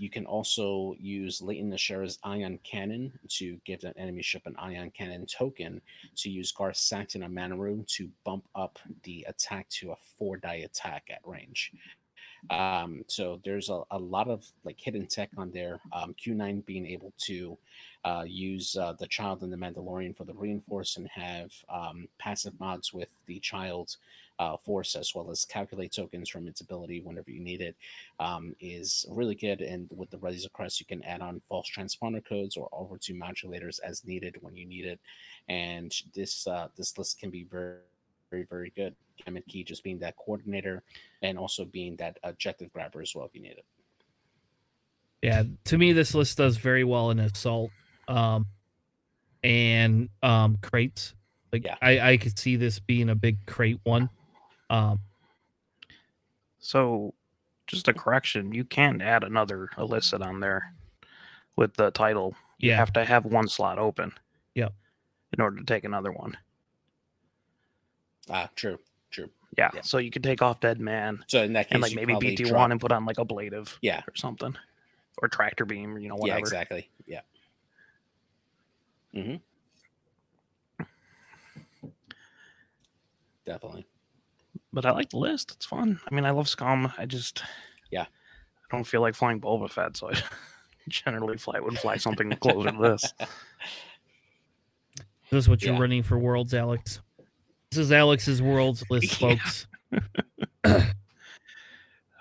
you can also use Leighton Nashara's Ion Cannon to give an enemy ship an Ion Cannon token to use Garth Saxon on Manaroo to bump up the attack to a four die attack at range. Um, so there's a, a lot of like hidden tech on there. Um, Q9 being able to uh, use uh, the child and the Mandalorian for the reinforce and have um, passive mods with the child uh, force as well as calculate tokens from its ability whenever you need it um, is really good. And with the Razor Crest, you can add on false transponder codes or Overtuned Modulators as needed when you need it. And this uh, this list can be very very, very good. Gambit Key just being that coordinator and also being that objective grabber as well if you need it. Yeah, to me, this list does very well in assault, um, and um, crates. Like, Yeah. I I could see this being a big crate one. Um, So, just a correction: you can't add another illicit on there with the title. You Yeah. have to have one slot open. Yep. In order to take another one. Ah, true, true. Yeah. Yeah. So you could take off Dead Man So in that case, and like maybe probably BT drop- one and put on like ablative Yeah, or something, or tractor beam, or you know whatever. yeah, exactly. Yeah. Mm-hmm. Definitely. But I like the list. It's fun. I mean, I love Scum. I just Yeah. I don't feel like flying Boba Fett, so I generally fly would fly something closer to this. this is what you're Yeah. running for worlds, Alex. This is Alex's worlds list, Yeah. folks.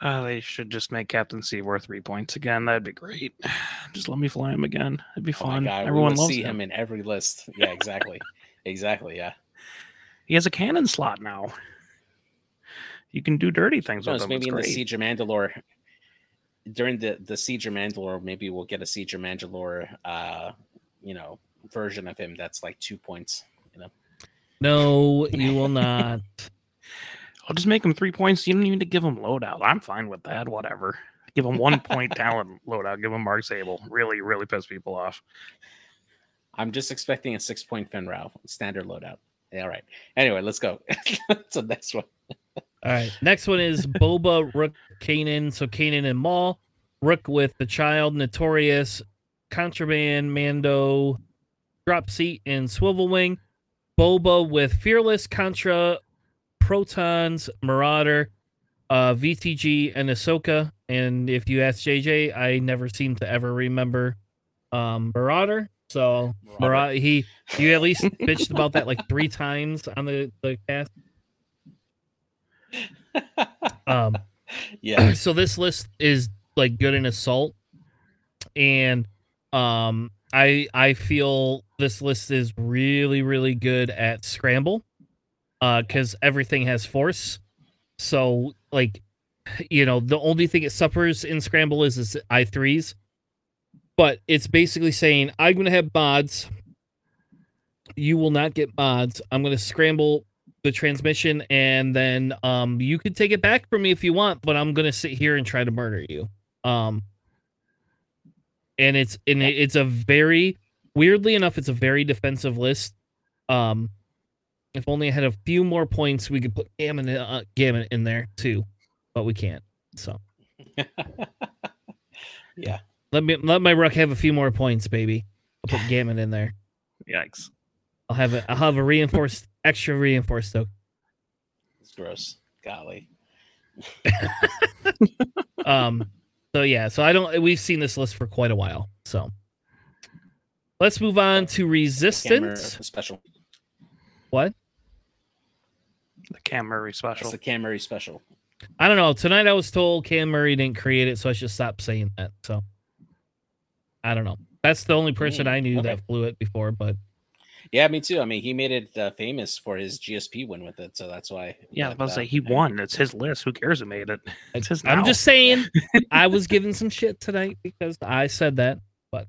Uh, they should just make Captain worth three points again. That'd be great. Just let me fly him again. It'd be Oh fun. god, Everyone loves see him. him in every list. Yeah, exactly. exactly. Yeah. He has a cannon slot now. You can do dirty things No, with it's him. maybe It's in the. Siege of Mandalore. During the the Siege of Mandalore, maybe we'll get a Siege of Mandalore, uh, you know, version of him that's like two points. You know. No, you will not. I'll just make him three points. You don't even need to give him loadout. I'm fine with that. Whatever. Give him one point talent loadout. Give him Marg Sabl. Really, really piss people off. I'm just expecting a six point Fenn Rau standard loadout. Yeah, all right. Anyway, let's go. so next one. All right. Next one is Boba, Rook, Kanan. So Kanan and Maul. Rook with the child, Notorious, Contraband, Mando, Drop Seat, and Swivel Wing. Boba with Fearless, Contra, Protons, Marauder, uh, VTG, and Ahsoka. And if you ask JJ, I never seem to ever remember um, Marauder. So Marauder, he you at least bitched about that like three times on the, the cast. Um, yeah. so this list is like good in assault. And um i i feel this list is really really good at scramble uh because everything has force. So like you know the only thing it suffers in scramble is is i3s but it's basically saying i'm gonna have mods. You will not get mods. I'm gonna scramble the transmission and then um you could take it back from me if you want but i'm gonna sit here and try to murder you. Um and it's and it's a very weirdly enough it's a very defensive list. Um if only i had a few more points we could put gammon uh, gammon in there too but we can't so. Yeah. let me let my ruck have a few more points baby. I'll put gammon in there. Yikes. i'll have a i'll have a reinforced extra reinforced though It's gross. Golly. um so yeah so i don't we've seen this list for quite a while so let's move on to resistance special. what The Cam Murray That's special. the Camry special. i don't know tonight i was told cam murray didn't create it so i should stop saying that so i don't know that's the only person Mm, i knew okay. that flew it before but Yeah, me too. I mean, he made it uh, famous for his GSP win with it, so that's why. Yeah, I was but, about to uh, say he won. It's his list. Who cares who made it? It's his i'm now. just saying i was given some shit tonight because i said that but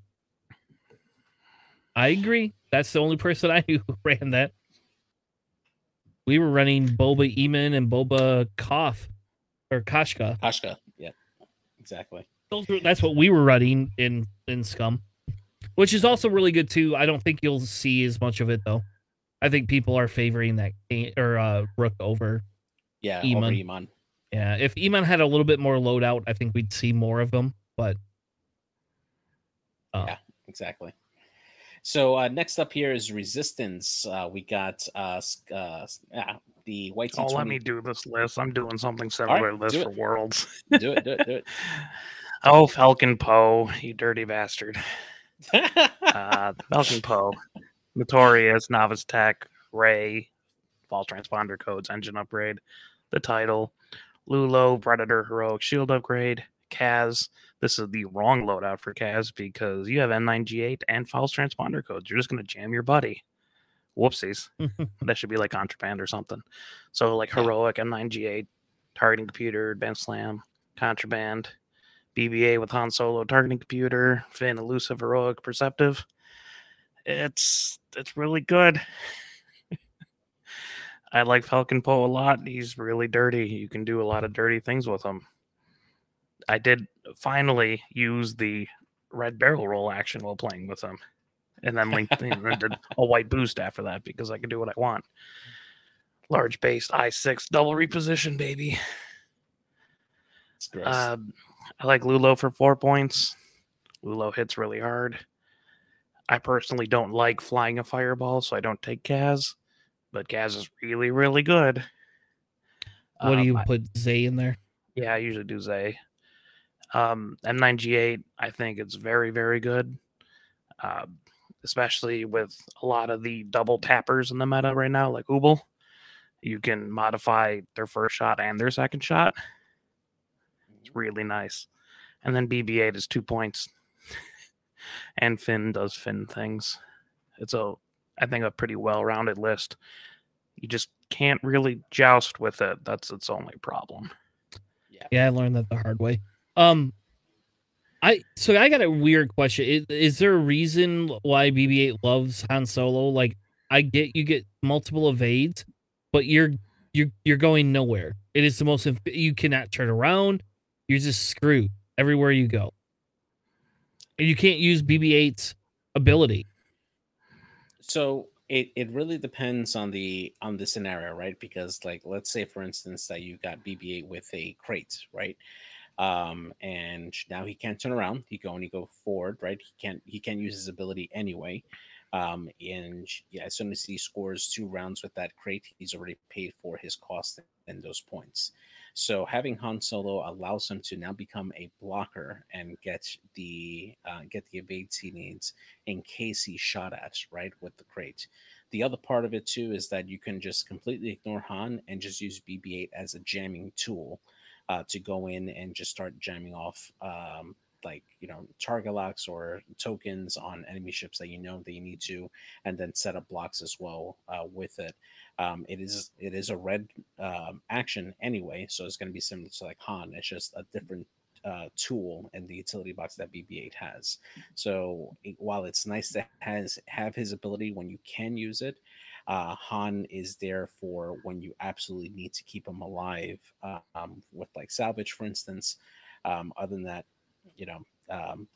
i agree that's the only person i knew who ran that we were running boba eamon and boba koff or Koshka Koshka. Yeah, exactly. those were, that's what we were running in in Scum, which is also really good too. I don't think you'll see as much of it though. I think people are favoring that Kane- or uh, Rook over. Yeah, over Eamon. Iman. Yeah, if Iman had a little bit more loadout, I think we'd see more of them. But uh, Yeah. Exactly. So uh, next up here is Resistance. Uh, we got uh, uh, yeah, the White Oh, T20. let me do this list. I'm doing something similar right, to this for. Worlds. do it. Do it. Do it. oh, Falcon Poe, you dirty bastard. Uh, Falcon Poe, Notorious, Novice Tech, Rey, False Transponder Codes, Engine Upgrade, the title, Lulo, Predator, Heroic Shield Upgrade, Kaz. This is the wrong loadout for Kaz because you have M9G8 and False Transponder Codes. You're just going to jam your buddy Whoopsies. that should be like contraband or something. So like heroic M9G8, targeting computer, advanced slam, contraband, BB-8 with Han Solo, targeting computer, Finn, elusive, heroic, perceptive. It's it's really good. I like Falcon Poe a lot. He's really dirty. You can do a lot of dirty things with him. I did finally use the red barrel roll action while playing with him, and then linked and then did a white boost after that because I can do what I want. Large based i6 double reposition, baby. It's gross. Uh, I like Lulo for four points. Lulo hits really hard. I personally don't like flying a fireball, so I don't take Kaz. But Kaz is really, really good. What do Um, you I- put Zay in there? yeah, I usually do Zay. Um, M9G8, I think it's very, very good. Uh, especially with a lot of the double tappers in the meta right now, like Ubel. You can modify their first shot and their second shot. It's really nice. And then BB8 is two points. and Finn does Finn things. It's a, I think, a pretty well rounded list. You just can't really joust with it. That's its only problem. Yeah, yeah I learned that the hard way. Um, I so I got a weird question. Is, is there a reason why BB-8 loves Han Solo? Like, I get you get multiple evades, but you're you're you're going nowhere. It is the most you cannot turn around. You're just screwed everywhere you go, and you can't use BB-8's ability. so it, it really depends on the on the scenario right? Because like let's say for instance that you got bb8 with a crate right? Um and now he can't turn around. He can only go forward right? He can't he can't use his ability anyway. Um and yeah as soon as he scores two rounds with that crate he's already paid for his cost and those points so having Han Solo allows him to now become a blocker and get the uh, get the evades he needs in case he's shot at, right, with the crate. The other part of it too is that you can just completely ignore Han and just use BB-8 as a jamming tool uh, to go in and just start jamming off, um, like you know, target locks or tokens on enemy ships that you know that you need to, and then set up blocks as well uh, with it. Um, it is it is a red um, action anyway, so it's going to be similar to like Han. It's just a different uh, tool in the utility box that BB-8 has. So while it's nice to has have his ability when you can use it, uh, Han is there for when you absolutely need to keep him alive. Um, with like salvage, for instance. Um, other than that, you know, um,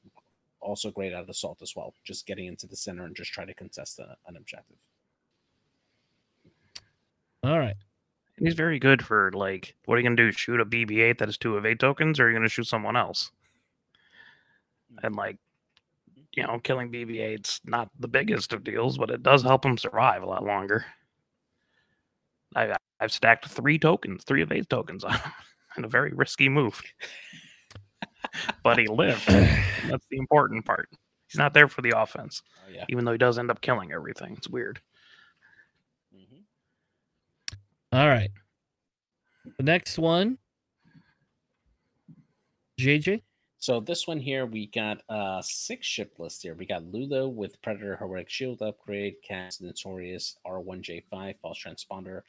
also great at assault as well. Just getting into the center and just try to contest a, an objective. All right. And he's very good for like, what are you gonna do? Shoot a BB-8 that is two evade tokens, or are you gonna shoot someone else? And like, you know, killing BB-8's not the biggest of deals, but it does help him survive a lot longer. I, I've stacked three tokens, three evade tokens on him, in a very risky move. but he lived. That's the important part. He's not there for the offense, Oh yeah. even though he does end up killing everything. It's weird. All right. The next one, JJ. So this one here, we got a six ship list here. We got Lulo with Predator Heroic Shield upgrade, Kaz Notorious R1J5 False Transponder,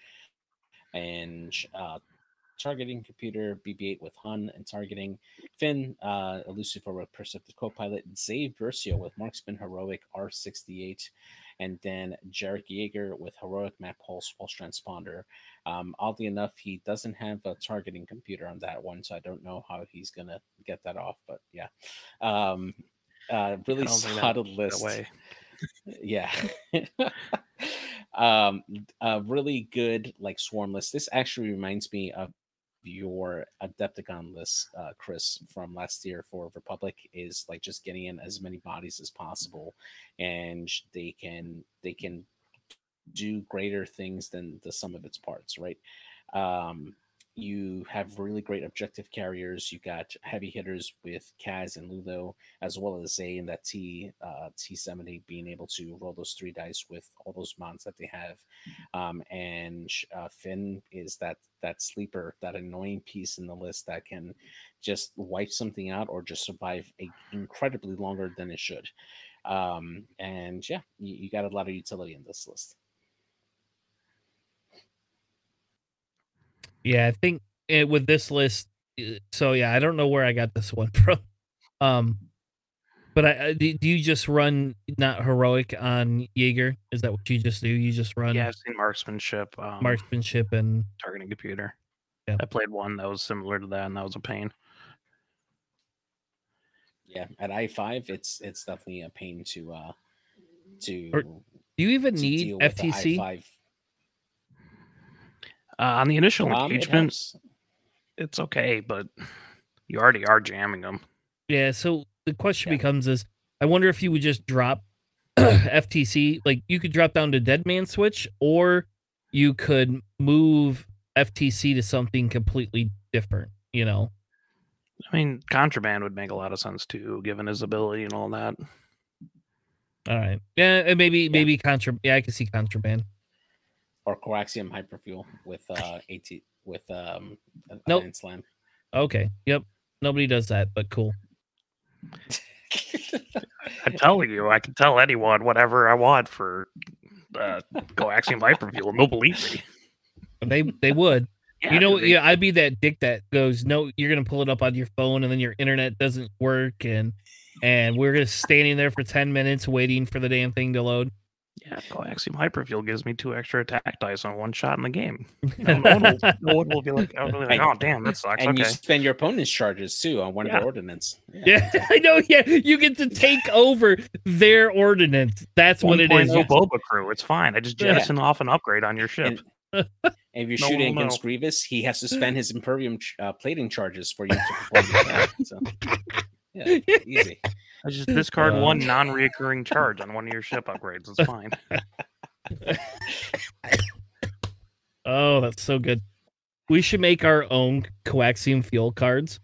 and uh, targeting computer BB8 with Han and targeting Finn, uh, Elusive Heroic Perceptive co-pilot Zay Versio with Marksman Heroic R68, and then Jarek Yeager with Heroic Map Pulse False Transponder. Um, oddly enough, he doesn't have a targeting computer on that one, so I don't know how he's gonna get that off. But yeah, um, uh, really don't think that solid list. Yeah, um, a really good like swarm list. This actually reminds me of your Adepticon list, uh, Chris, from last year for Republic. Is like just getting in as many bodies as possible, and they can they can do greater things than the sum of its parts, right? Um, you have really great objective carriers. You got heavy hitters with Kaz and Lulo, as well as Zay and that T uh, T seventy being able to roll those three dice with all those mods that they have. Um, and uh, Finn is that that sleeper, that annoying piece in the list that can just wipe something out or just survive a incredibly longer than it should. Um, and yeah, you, you got a lot of utility in this list. Yeah, I think eh, with this list. eh, So yeah, I don't know where I got this one from. Um, but I, I do, do you just run not heroic on Jaeger? Is that what you just do? You just run Yeah, I've seen marksmanship, um, marksmanship and targeting computer. Yeah. I played one that was similar to that, and that was a pain. Yeah, at I five, it's it's definitely a pain to uh to. Or- do you even to need deal with FTC? I5. Uh, on the initial Um, it engagement, helps. it's okay, but you already are jamming them. Yeah, so the question Yeah. becomes is I wonder if you would just drop FTC, like you could drop down to Dead Man Switch, or you could move FTC to something completely different, you know? I mean, contraband would make a lot of sense too, given his ability and all that. All right. Yeah, and maybe maybe contra yeah, I can see contraband. Or coaxium hyperfuel with uh AT with um Nope. Iron slam. Okay. Yep. Nobody does that, but cool. I'm telling you, I can tell anyone whatever I want for uh, coaxium hyperfuel, and they'll believe me. They they would. Yeah, you know, they- yeah, I'd be that dick that goes, no, you're gonna pull it up on your phone, and then your internet doesn't work, and and we're just standing there for ten minutes waiting for the damn thing to load. Yeah, coaxium hyperfuel gives me two extra attack dice on one shot in the game. No, no one, will, no one will be like, I'll like, And- oh damn, that sucks. and you spend your opponent's charges too on one of Yeah. the ordnance. Yeah, I know. Yeah, you get to take over their ordinance. That's what it is. 1.0 You- Boba crew. It's fine. I just Yeah. jettison off an upgrade on your ship. And- And if you're No shooting will against know. Grievous, he has to spend his Impervium ch- uh, plating charges for you to perform the attack. So, yeah, easy. I just discard Uh, one non-reoccurring charge on one of your ship upgrades. It's fine. Oh, that's so good. We should make our own coaxium fuel cards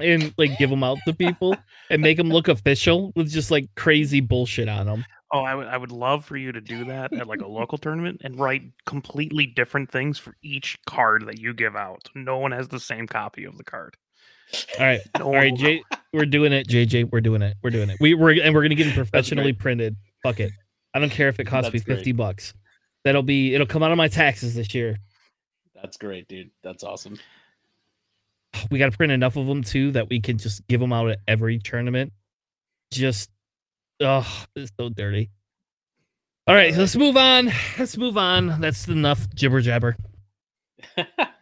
and like give them out to people and make them look official with just like crazy bullshit on them. Oh, I would I would love for you to do that at like a local tournament and write completely different things for each card that you give out. No one has the same copy of the card. All right. No All right, Jay, we're doing it. JJ, we're doing it. We're doing it. We we're and we're gonna get it professionally printed. Fuck it. I don't care if it costs me That's great. fifty bucks. That'll be it'll come out of my taxes this year. That's great, dude. That's awesome. We got to print enough of them too that we can just give them out at every tournament. Just, oh, it's so dirty. All right, let's move on. Let's move on. That's enough jibber jabber.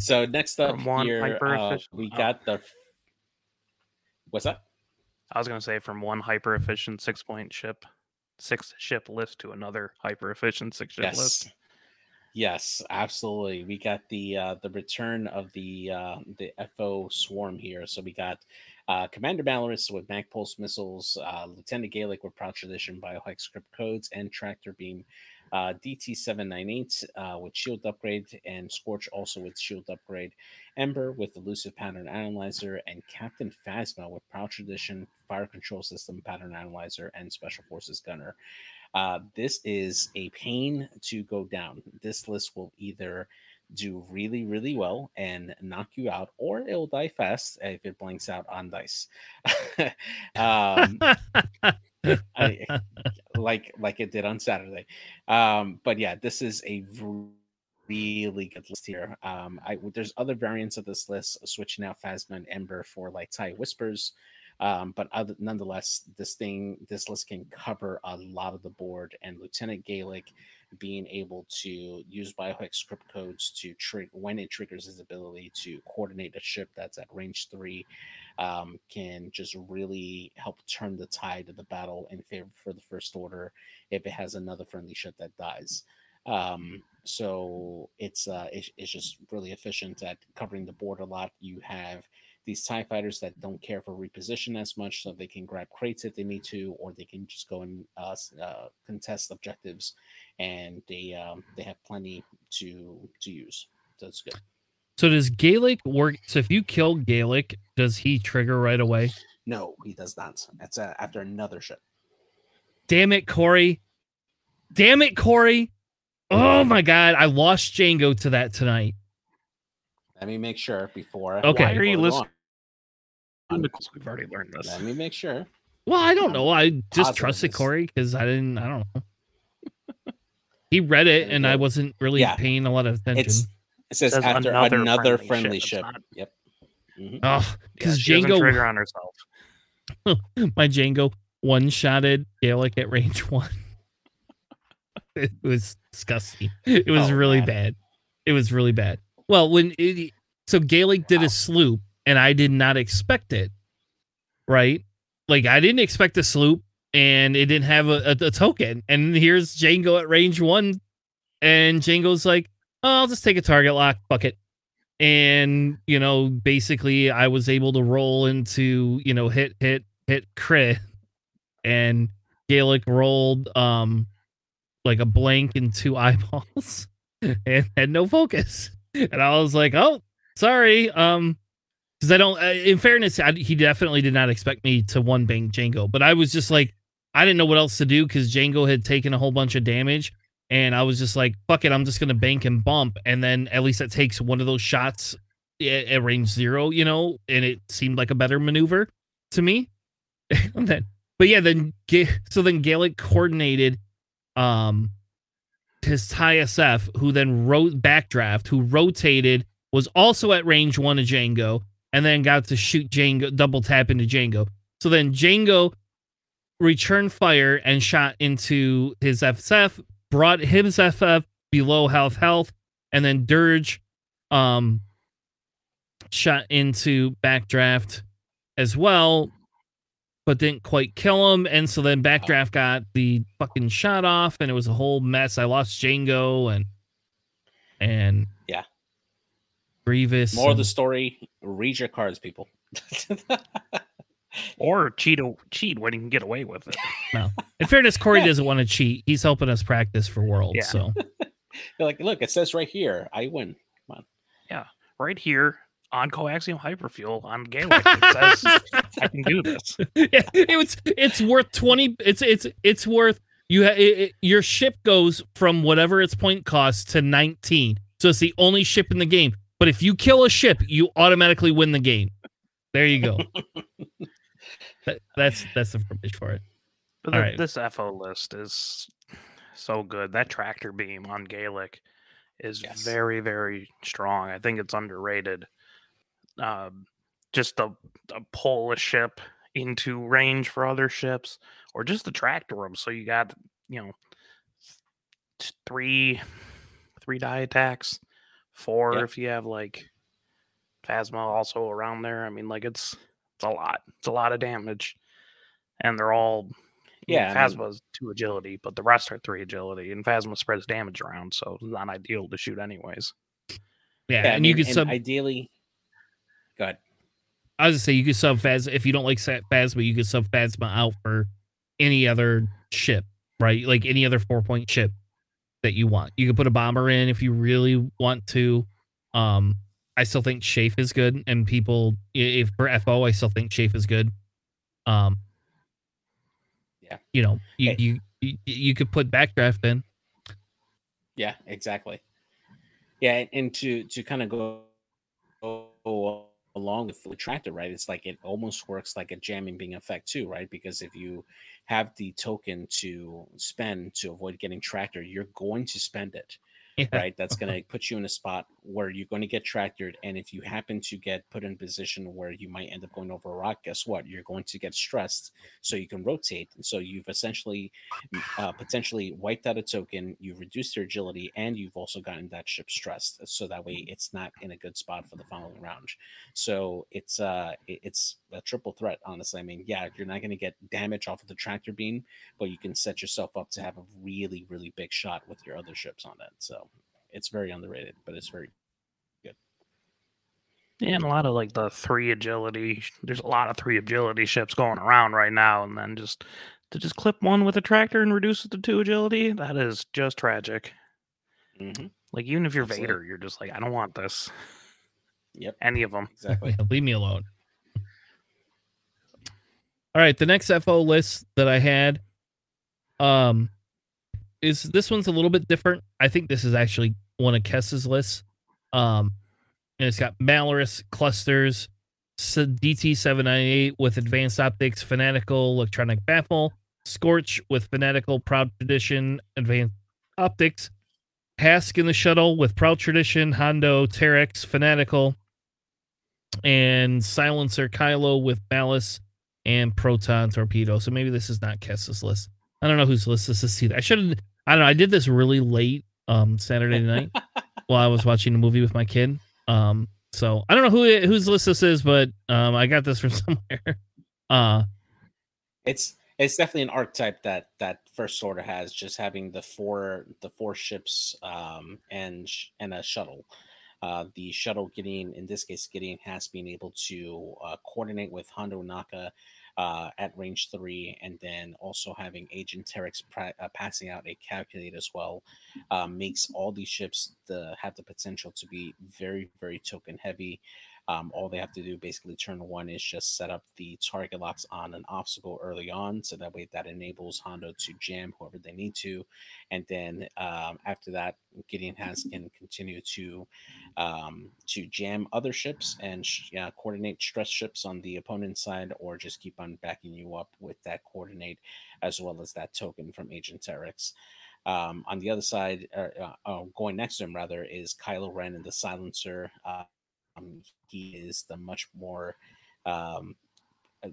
so next up From here, uh, we oh. got the. What's that? I was gonna say from one hyper efficient six point ship, six ship list to another hyper efficient six ship list. Yes. Yes, absolutely. We got the uh the return of the uh the FO swarm here. So we got uh Commander Malarus with Mag Pulse missiles, uh Lieutenant Galek with Proud Tradition, Biohack script codes, and Tractor Beam. Uh, DT798 uh, with shield upgrade, and Scorch also with shield upgrade. Ember with elusive pattern analyzer, and Captain Phasma with Proud Tradition, fire control system, pattern analyzer, and special forces gunner. Uh, this is a pain to go down. This list will either do really, really well and knock you out, or it'll die fast if it blanks out on dice. um, I, like like it did on Saturday. Um, but yeah, this is a really good list here. Um, I there's other variants of this list, switching out Phasma and Ember for like Tie Whispers. Um, but other, nonetheless, this thing, this list can cover a lot of the board, and Lieutenant Galek being able to use biohexacrypt codes to trick when it triggers his ability to coordinate a ship that's at range three um, can just really help turn the tide of the battle in favor for the first order if it has another friendly ship that dies. Um, so it's uh, it's, it's just really efficient at covering the board a lot. You have these TIE fighters that don't care for reposition as much, so they can grab crates if they need to, or they can just go and uh, uh, contest objectives, and they um, they have plenty to to use. So it's good. so does Galek work? So if you kill Galek, does he trigger right away? No, he does not. That's uh, after another ship. Damn it, Corey. Damn it, Corey. Oh my god, I lost Jango to that tonight. Let me make sure before. Okay. Why are you before we go listening? On. Because we've already learned this. Let me make sure. Well, I don't know. I just Positive trusted Corey because I didn't. I don't know. He read it, There you and I wasn't really Yeah. paying a lot of attention. It's It says, Says after another another, friendly friendly, ship. ship. Not- Yep. Mhm. Oh, because she doesn't Jango, trigger on herself. my Jango one shotted Galek at range one. it was disgusting. It was Oh, really man. bad. It was really bad. Well, when it, so Galek did Wow. a sloop, and I did not expect it. Right, like I didn't expect a sloop, and it didn't have a, a, a token. And here's Jango at range one, and Jango's like, oh, "I'll just take a target lock, fuck it." And you know, basically, I was able to roll into you know hit hit hit crit, and Galek rolled um like a blank and two eyeballs and had no focus. And I was like, "Oh, sorry." Um cuz I don't uh, in fairness, I, he definitely did not expect me to one bang Jango, but I was just like I didn't know what else to do cuz Jango had taken a whole bunch of damage and I was just like, "Fuck it, I'm just to bank and bump." And then at least it takes one of those shots at, at range 0, you know, and it seemed like a better maneuver to me. then but yeah, then so then Galek coordinated um his TIE SF, who then wrote backdraft, who rotated, was also at range one of Jango, and then got to shoot Jango, double tap into Jango. So then Jango returned fire and shot into his FSF, brought his FF below health health, and then Dirge um shot into backdraft as well, but didn't quite kill him. And so then Backdraft got the fucking shot off, and it was a whole mess. I lost Jango and and. Grievous. More of the story. Read your cards, people. Or cheat a- cheat when you can get away with it. In fairness, Corey doesn't want to cheat. He's helping us practice for Worlds. Yeah. So You're like, look, it says right here, I win. Come on. Yeah, right here on coaxium hyperfuel on Galek. It says I can do this. yeah, it was. It's worth twenty. It's it's it's worth you. Ha, it, it- your ship goes from whatever its point cost to nineteen. So it's the only ship in the game. But if you kill a ship, you automatically win the game. There you go. That- that's that's the verbiage for it. But the- right. this FO list is so good. That tractor beam on Galek is Yes. very, very strong. I think it's underrated. Um, just the, the pull a ship into range for other ships, or just the tractor them. So you got you know three three die attacks, four Yeah. if you have like Phasma also around there. I mean, like it's it's a lot. It's a lot of damage, and they're all Yeah, I mean- Phasma's two agility, but the rest are three agility, and Phasma spreads damage around, so it's not ideal to shoot anyways. Yeah, Yeah, I and you mean, could sub. ideally. Go ahead. I was gonna say you could sub Phasma if you don't like Sa- Phasma, you could sub Phasma out for any other ship, right? Like any other four point ship that you want. You can put a bomber in if you really want to. Um, I still think Shafe is good, and people if for FO, I still think Shafe is good. Um, Yeah. you know, you Hey. you, you you could put backdraft in. Yeah, exactly. Yeah, and, to to kind of go, go along with the tractor, right? It's like it almost works like a jamming being effect too, right? Because if you have the token to spend to avoid getting tractor, you're going to spend it. Yeah. right? That's going to put you in a spot where you're going to get tractored. And if you happen to get put in a position where you might end up going over a rock, guess what? You're going to get stressed so you can rotate. And so you've essentially uh, potentially wiped out a token, you've reduced your agility, and you've also gotten that ship stressed. So that way it's not in a good spot for the following round. So it's uh it's a triple threat, honestly. I mean, yeah, you're not going to get damage off of the tractor beam, but you can set yourself up to have a really, really big shot with your other ships on it. So it's very underrated, but it's very good. Yeah, and a lot of like the three agility. There's a lot of three agility ships going around right now, and then just to just clip one with a tractor and reduce it to two agility. That is just tragic. Mhm. Like even if you're Absolutely. Vader, you're just like, I don't want this. Yep. Any of them. exactly. Leave me alone. All right, the next FO list that I had um is this one's a little bit different. I think this is actually one of Kess's lists. Um and it's got Malarus clusters, S- DT798 with advanced optics, fanatical electronic baffle, Scorch with fanatical proud tradition, advanced optics, Hux in the shuttle with Proud Tradition, Hondo, Terex, Fanatical, and Silencer Kylo with Malice and Proton Torpedo. So maybe this is not Kess's list. I don't know whose list this is either. I should have. I don't know. I did this really late um Saturday night while I was watching a movie with my kid. Um, so I don't know who whose list this is, but um, I got this from somewhere. Uh, it's it's definitely an archetype that that first order has just having the four the four ships um and and a shuttle uh the shuttle getting in this case getting has been able to uh, coordinate with Hondo Ohnaka uh, at range three, and then also having Agent Terex pra- uh, passing out a calculate as well um, makes all these ships the have the potential to be very very token heavy. Um, all they have to do basically turn one is just set up the target locks on an obstacle early on, so that way that enables Hondo to jam whoever they need to, and then um, after that, Gideon has can continue to um, to jam other ships and coordinate stress ships on the opponent's side, or just keep on backing you up with that coordinate as well as that token from Agent Terex. Um, on the other side, uh, uh, oh, going next to him rather, is Kylo Ren and the Silencer. Um, he is the much more um,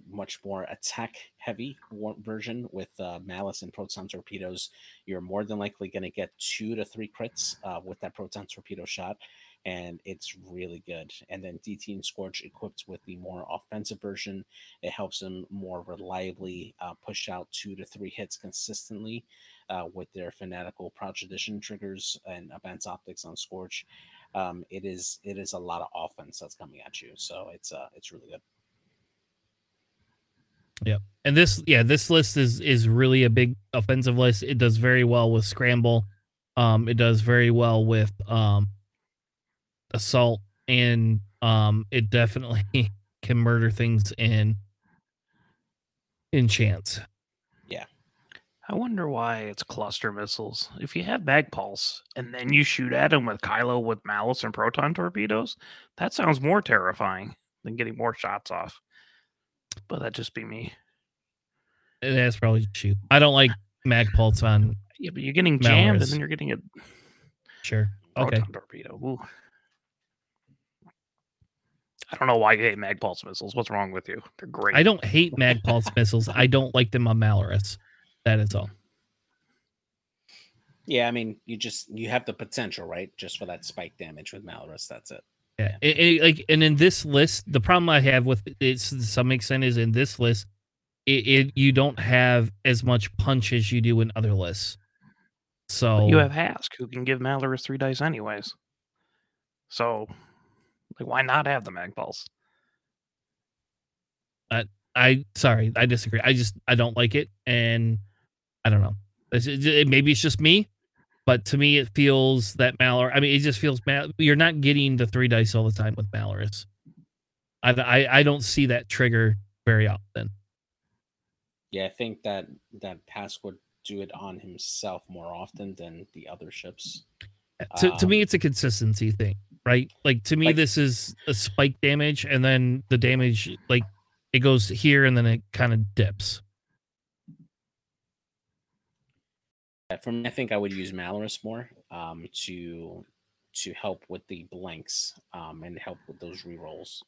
much more attack heavy version with uh, malice and proton torpedoes. You're more than likely going to get two to three crits uh, with that proton torpedo shot and it's really good. And then dt and scorch equipped with the more offensive version. It helps them more reliably uh, push out two to three hits consistently uh, with their fanatical proud tradition triggers and advanced optics on scorch um, it is it is a lot of offense that's coming at you. So it's uh it's really good. Yep. And this yeah, this list is is really a big offensive list. It does very well with scramble. Um it does very well with um assault and um it definitely can murder things in in chance. I wonder why it's cluster missiles. If you have Magpulse and then you shoot at them with Kylo with Malice and Proton torpedoes, that sounds more terrifying than getting more shots off. But that'd just be me. Eh, that's probably true. I don't like Magpulse on. Yeah, but you're getting jammed and then you're getting a sure. Okay. torpedo. Ooh. I don't know why you hate Magpulse missiles. What's wrong with you? They're great. I don't hate Magpulse missiles. I don't like them on Malarus. That is all. Yeah, I mean, you just you have the potential, right? Just for that spike damage with Malarus. That's it. Yeah, yeah. It, it, like and in this list, the problem I have with it, to some extent, is in this list, it, it you don't have as much punch as you do in other lists. So but you have Hux, who can give Malarus three dice anyways. So, like, why not have the Magpulse? Uh, I sorry, I disagree. I just I don't like it, and I don't know. It's, it, maybe it's just me, but to me it feels that Malor. I mean, it just feels Mal- you're not getting the three dice all the time with Malarus. I, I I don't see that trigger very often. Yeah, I think that that Hux would do it on himself more often than the other ships. To, um, to me, um, it's a consistency thing, right? Like to me, like, this is a spike damage, and then the damage like it goes here and then it kind of dips. For me, I think I would use Malarus more um, to to help with the blanks um, and help with those rerolls.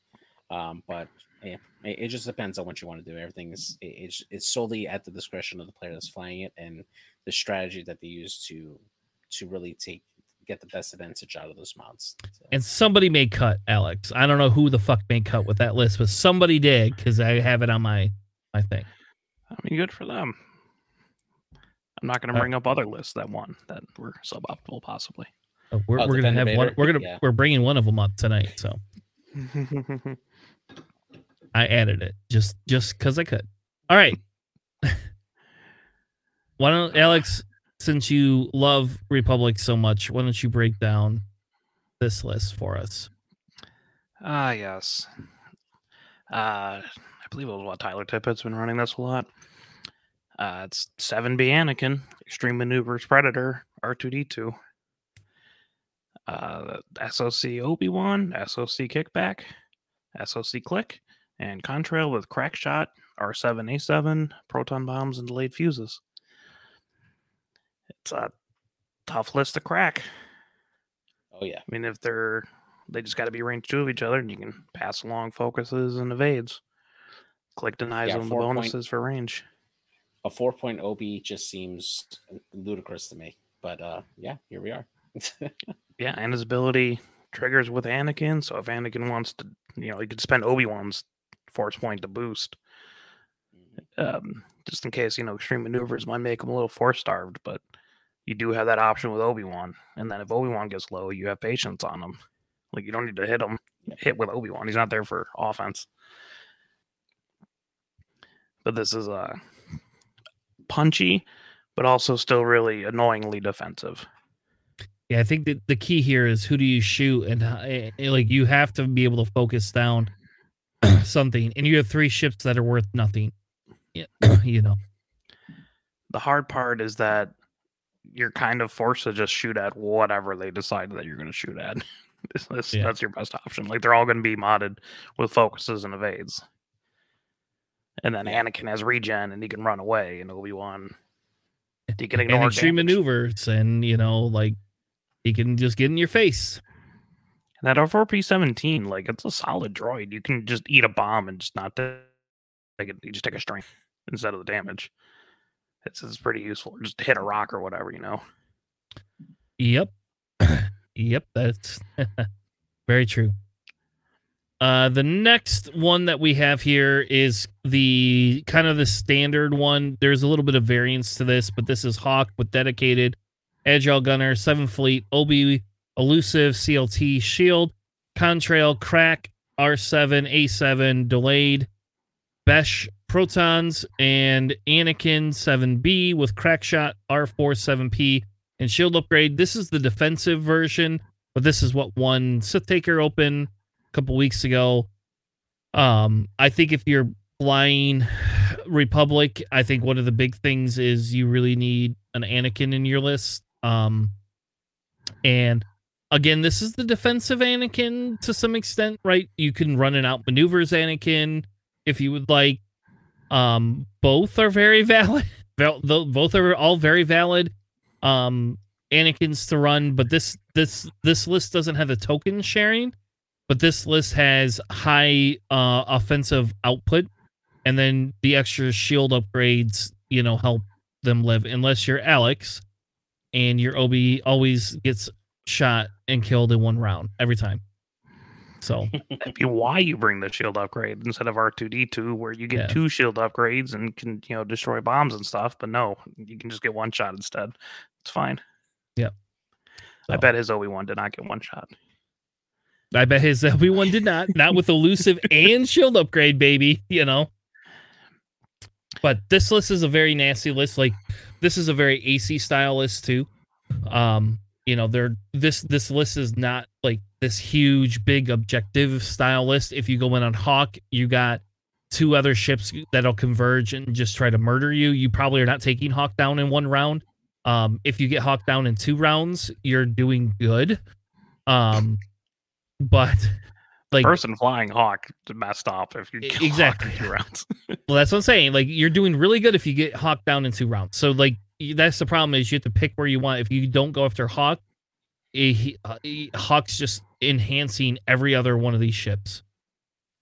Um, but yeah, it, it, just depends on what you want to do. Everything is it's, it's solely at the discretion of the player that's flying it and the strategy that they use to to really take get the best advantage out of those mounts. So. And somebody may cut, Alex. I don't know who the fuck made cut with that list, but somebody did because I have it on my my thing. I mean, good for them. I'm not going to uh, bring uh, up other lists that won that were suboptimal, possibly. Oh, we're, oh, we're gonna have one. We're gonna yeah. we're bringing one of them up tonight. So I added it just just because I could. All right. Why don't Alex? since you love Republic so much, why don't you break down this list for us? Ah, uh, yes. Uh, I believe it was what Tyler Tippett's been running this a lot. Uh, it's 7B Anakin, Extreme Maneuvers Predator, R2D2. Uh, SOC Obi Wan, SOC Kickback, SOC Click, and Contrail with Crack Shot, R7A7, Proton Bombs, and Delayed Fuses it's a tough list to crack. Oh yeah. I mean, if they're they just got to be range two of each other, and you can pass along focuses and evades. Click denies Yeah, them the four point- bonuses for range. A four point OB just seems ludicrous to me. But uh yeah, here we are. Yeah, and his ability triggers with Anakin. So if Anakin wants to, you know, he could spend Obi Wan's force point to boost, um, just in case you know extreme maneuvers might make him a little force starved. But you do have that option with Obi Wan, and then if Obi Wan gets low, you have patience on him. Like you don't need to hit him. Hit with Obi Wan. He's not there for offense. But this is uh punchy, but also still really annoyingly defensive. Yeah, I think that the key here is who do you shoot, and uh, eh, eh, like you have to be able to focus down something, and you have three ships that are worth nothing. Yeah, you know. the hard part is that you're kind of forced to just shoot at whatever they decide that you're going to shoot at. That's- that's, Yeah. that's your best option. Like they're all going to be modded with focuses and evades. And then. Anakin has regen and he can run away, and Obi Wan he can And ignore extreme damage. maneuvers, and you know, like he can just get in your face. And that R4P seventeen, like it's a solid droid. You can just eat a bomb and just not take it. You just take a strength instead of the damage. It's, it's pretty useful. Just hit a rock or whatever, you know. Yep. yep, that's very true. Uh the next one that we have here is the kind of the standard one. There's a little bit of variance to this, but this is Hawk with dedicated agile gunner, seven fleet, OB elusive, CLT shield, contrail, crack, R7, A7, delayed, Besh protons, and Anakin 7B with crack shot, R4 7P, and shield upgrade. This is the defensive version, but this is what won Sith Taker Open a couple weeks ago. Um, I think if you're flying Republic, I think one of the big things is you really need an Anakin in your list. Um, and again, this is the defensive Anakin to some extent, right? You can run and out maneuvers Anakin if you would like. Um, both are very valid. Both are all very valid. Um, Anakin's to run, but this this this list doesn't have the token sharing, but this list has high uh offensive output, and then the extra shield upgrades, you know, help them live. Unless you're Alex, and your OB always gets shot and killed in one round every time. So That'd be why you bring the shield upgrade instead of R2D2, where you get Yeah. two shield upgrades and can, you know, destroy bombs and stuff. But no, you can just get one shot instead. It's fine. Yeah. I bet his Obi Wan did not get one shot. I bet his Obi Wan did not, not with elusive and shield upgrade, baby. You know. But this list is a very nasty list. Like this is a very AC style list too. Um, you know, they're this this list is not like this huge big objective style list. If you go in on Hawk, you got two other ships that'll converge and just try to murder you. You probably are not taking Hawk down in one round. Um, if you get Hawk down in two rounds, you're doing good. Um, but like Person flying Hawk messed up if you kill exactly. Two rounds. Well, that's what I'm saying. Like you're doing really good if you get Hawk down in two rounds. So like that's the problem is you have to pick where you want. If you don't go after Hawk, eh, he, uh, he- Hawk's just enhancing every other one of these ships.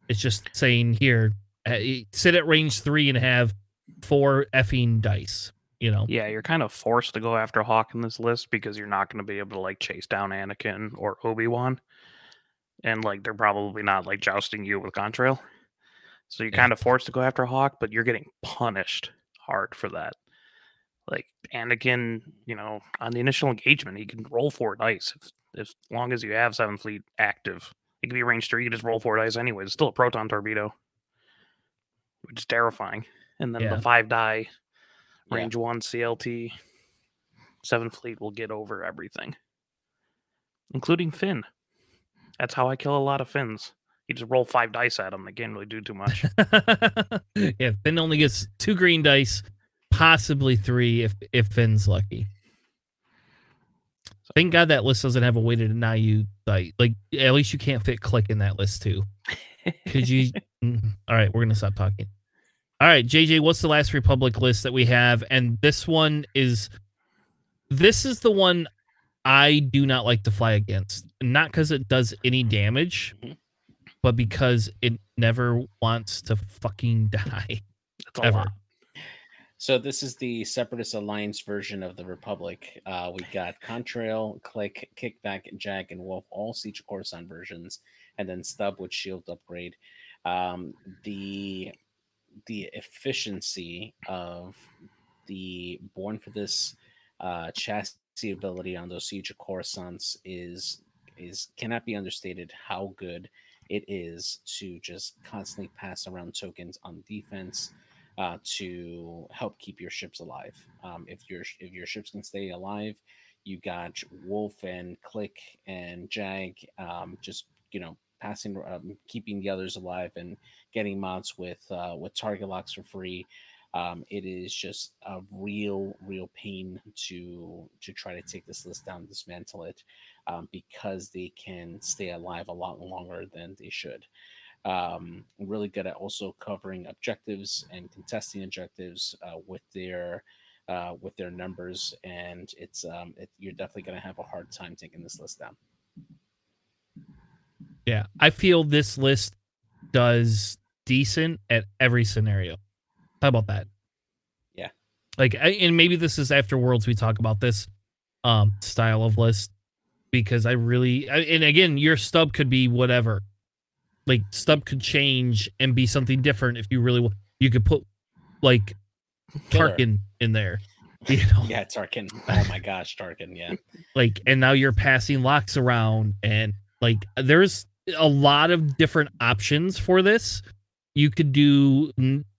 It's just saying here, eh, sit at range three and have four effing dice. You know, yeah, you're kind of forced to go after Hawk in this list because you're not going to be able to like chase down Anakin or Obi Wan, and like they're probably not like jousting you with Contrail. So you're Yeah. kind of forced to go after Hawk, but you're getting punished hard for that. Like Anakin, you know, on the initial engagement, he can roll four dice if, as long as you have seven fleet active. It can be range three, you can just roll four dice anyway. It's still a proton torpedo, which is terrifying. And then Yeah. the five die Yeah. range one CLT seven fleet will get over everything, including Finn. That's how I kill a lot of fins. You just roll five dice at them; they can't really do too much. yeah, Finn only gets two green dice, possibly three if if Finn's lucky. Thank God that list doesn't have a way to deny you die. Like at least you can't fit click in that list too. Could you? Mm, All right, we're gonna stop talking. All right, JJ, what's the last Republic list that we have? And this one is, this is the one I do not like to fly against. Not because it does any damage, Mhm. but because it never wants to fucking die. A Ever. lot. So this is the Separatist Alliance version of the Republic. Uh, we got Contrail, Click, Kickback, Jag, and Wolf, all Siege Coruscant versions, and then Stub with Shield upgrade. Um, the the efficiency of the Born for this uh, chassis ability on those Siege of Coruscants is is cannot be understated. How good it is to just constantly pass around tokens on defense uh, to help keep your ships alive. Um, if your if your ships can stay alive, you got Wolf and Click and Jag, um, just you know passing, um, keeping the others alive and getting mods with uh, with target locks for free. Um, it is just a real, real pain to to try to take this list down, dismantle it, um, because they can stay alive a lot longer than they should um, really good at also covering objectives and contesting objectives uh, with their uh, with their numbers, and it's um, it, you're definitely going to have a hard time taking this list down. Yeah, I feel this list does decent at every scenario. How about that? Yeah. Like, I, and maybe this is after Worlds we talk about this um style of list because I really, I, and again, your stub could be whatever. Like stub could change and be something different if you really want. You could put like Killer. Tarkin in there, you know, Yeah, Tarkin. Oh my gosh, Tarkin. Yeah, like and now you're passing locks around and like there's a lot of different options for this you could do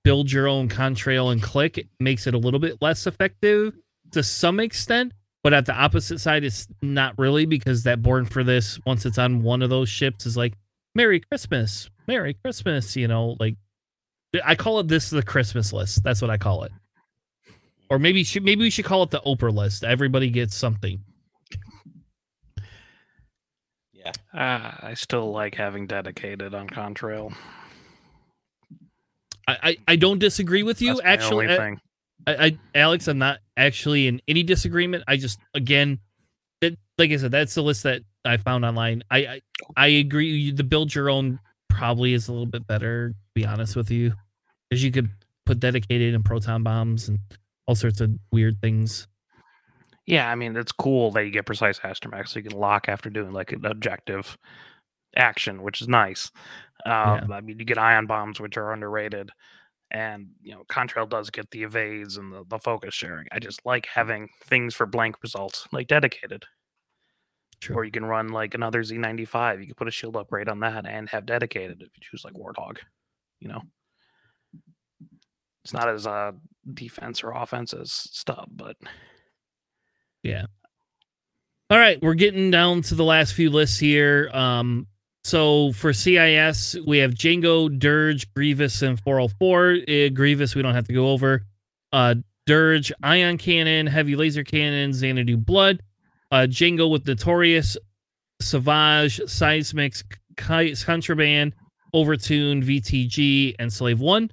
build your own contrail and click it makes it a little bit less effective to some extent but at the opposite side it's not really because that born for this once it's on one of those ships is like merry christmas merry christmas you know like i call it this the christmas list that's what i call it or maybe should maybe we should call it the oprah list everybody gets something yeah. Ah, I still like having dedicated on Contrail. I, I, I don't disagree with you. That's actually, eh, thing. I, I, Alex, I'm not actually in any disagreement. I just, again, it, like I said, that's the list that I found online. I, I, I agree. The build your own probably is a little bit better. To be honest with you, because you could put dedicated and proton bombs and all sorts of weird things. Yeah, I mean it's cool that you get precise astromech, so you can lock after doing like an objective action, which is nice. Um, I mean, you get ion bombs, which are underrated, and you know, Contrail does get the evades and the, the focus sharing. I just like having things for blank results, like dedicated. True. Or you can run like another Z95. You can put a shield upgrade on that and have dedicated if you choose like Warthog. You know, it's not as uh defense or offense as stub, but yeah. All right, we're getting down to the last few lists here. Um, so for CIS, we have Jango, Dirge, Grievous, and 404. Uh, Grievous, we don't have to go over. Uh, Dirge, Ion Cannon, Heavy Laser Cannon, Xanadu Blood. Uh, Jango with Notorious, Savage, Seismics, Contraband, Overtune, VTG, and Slave One.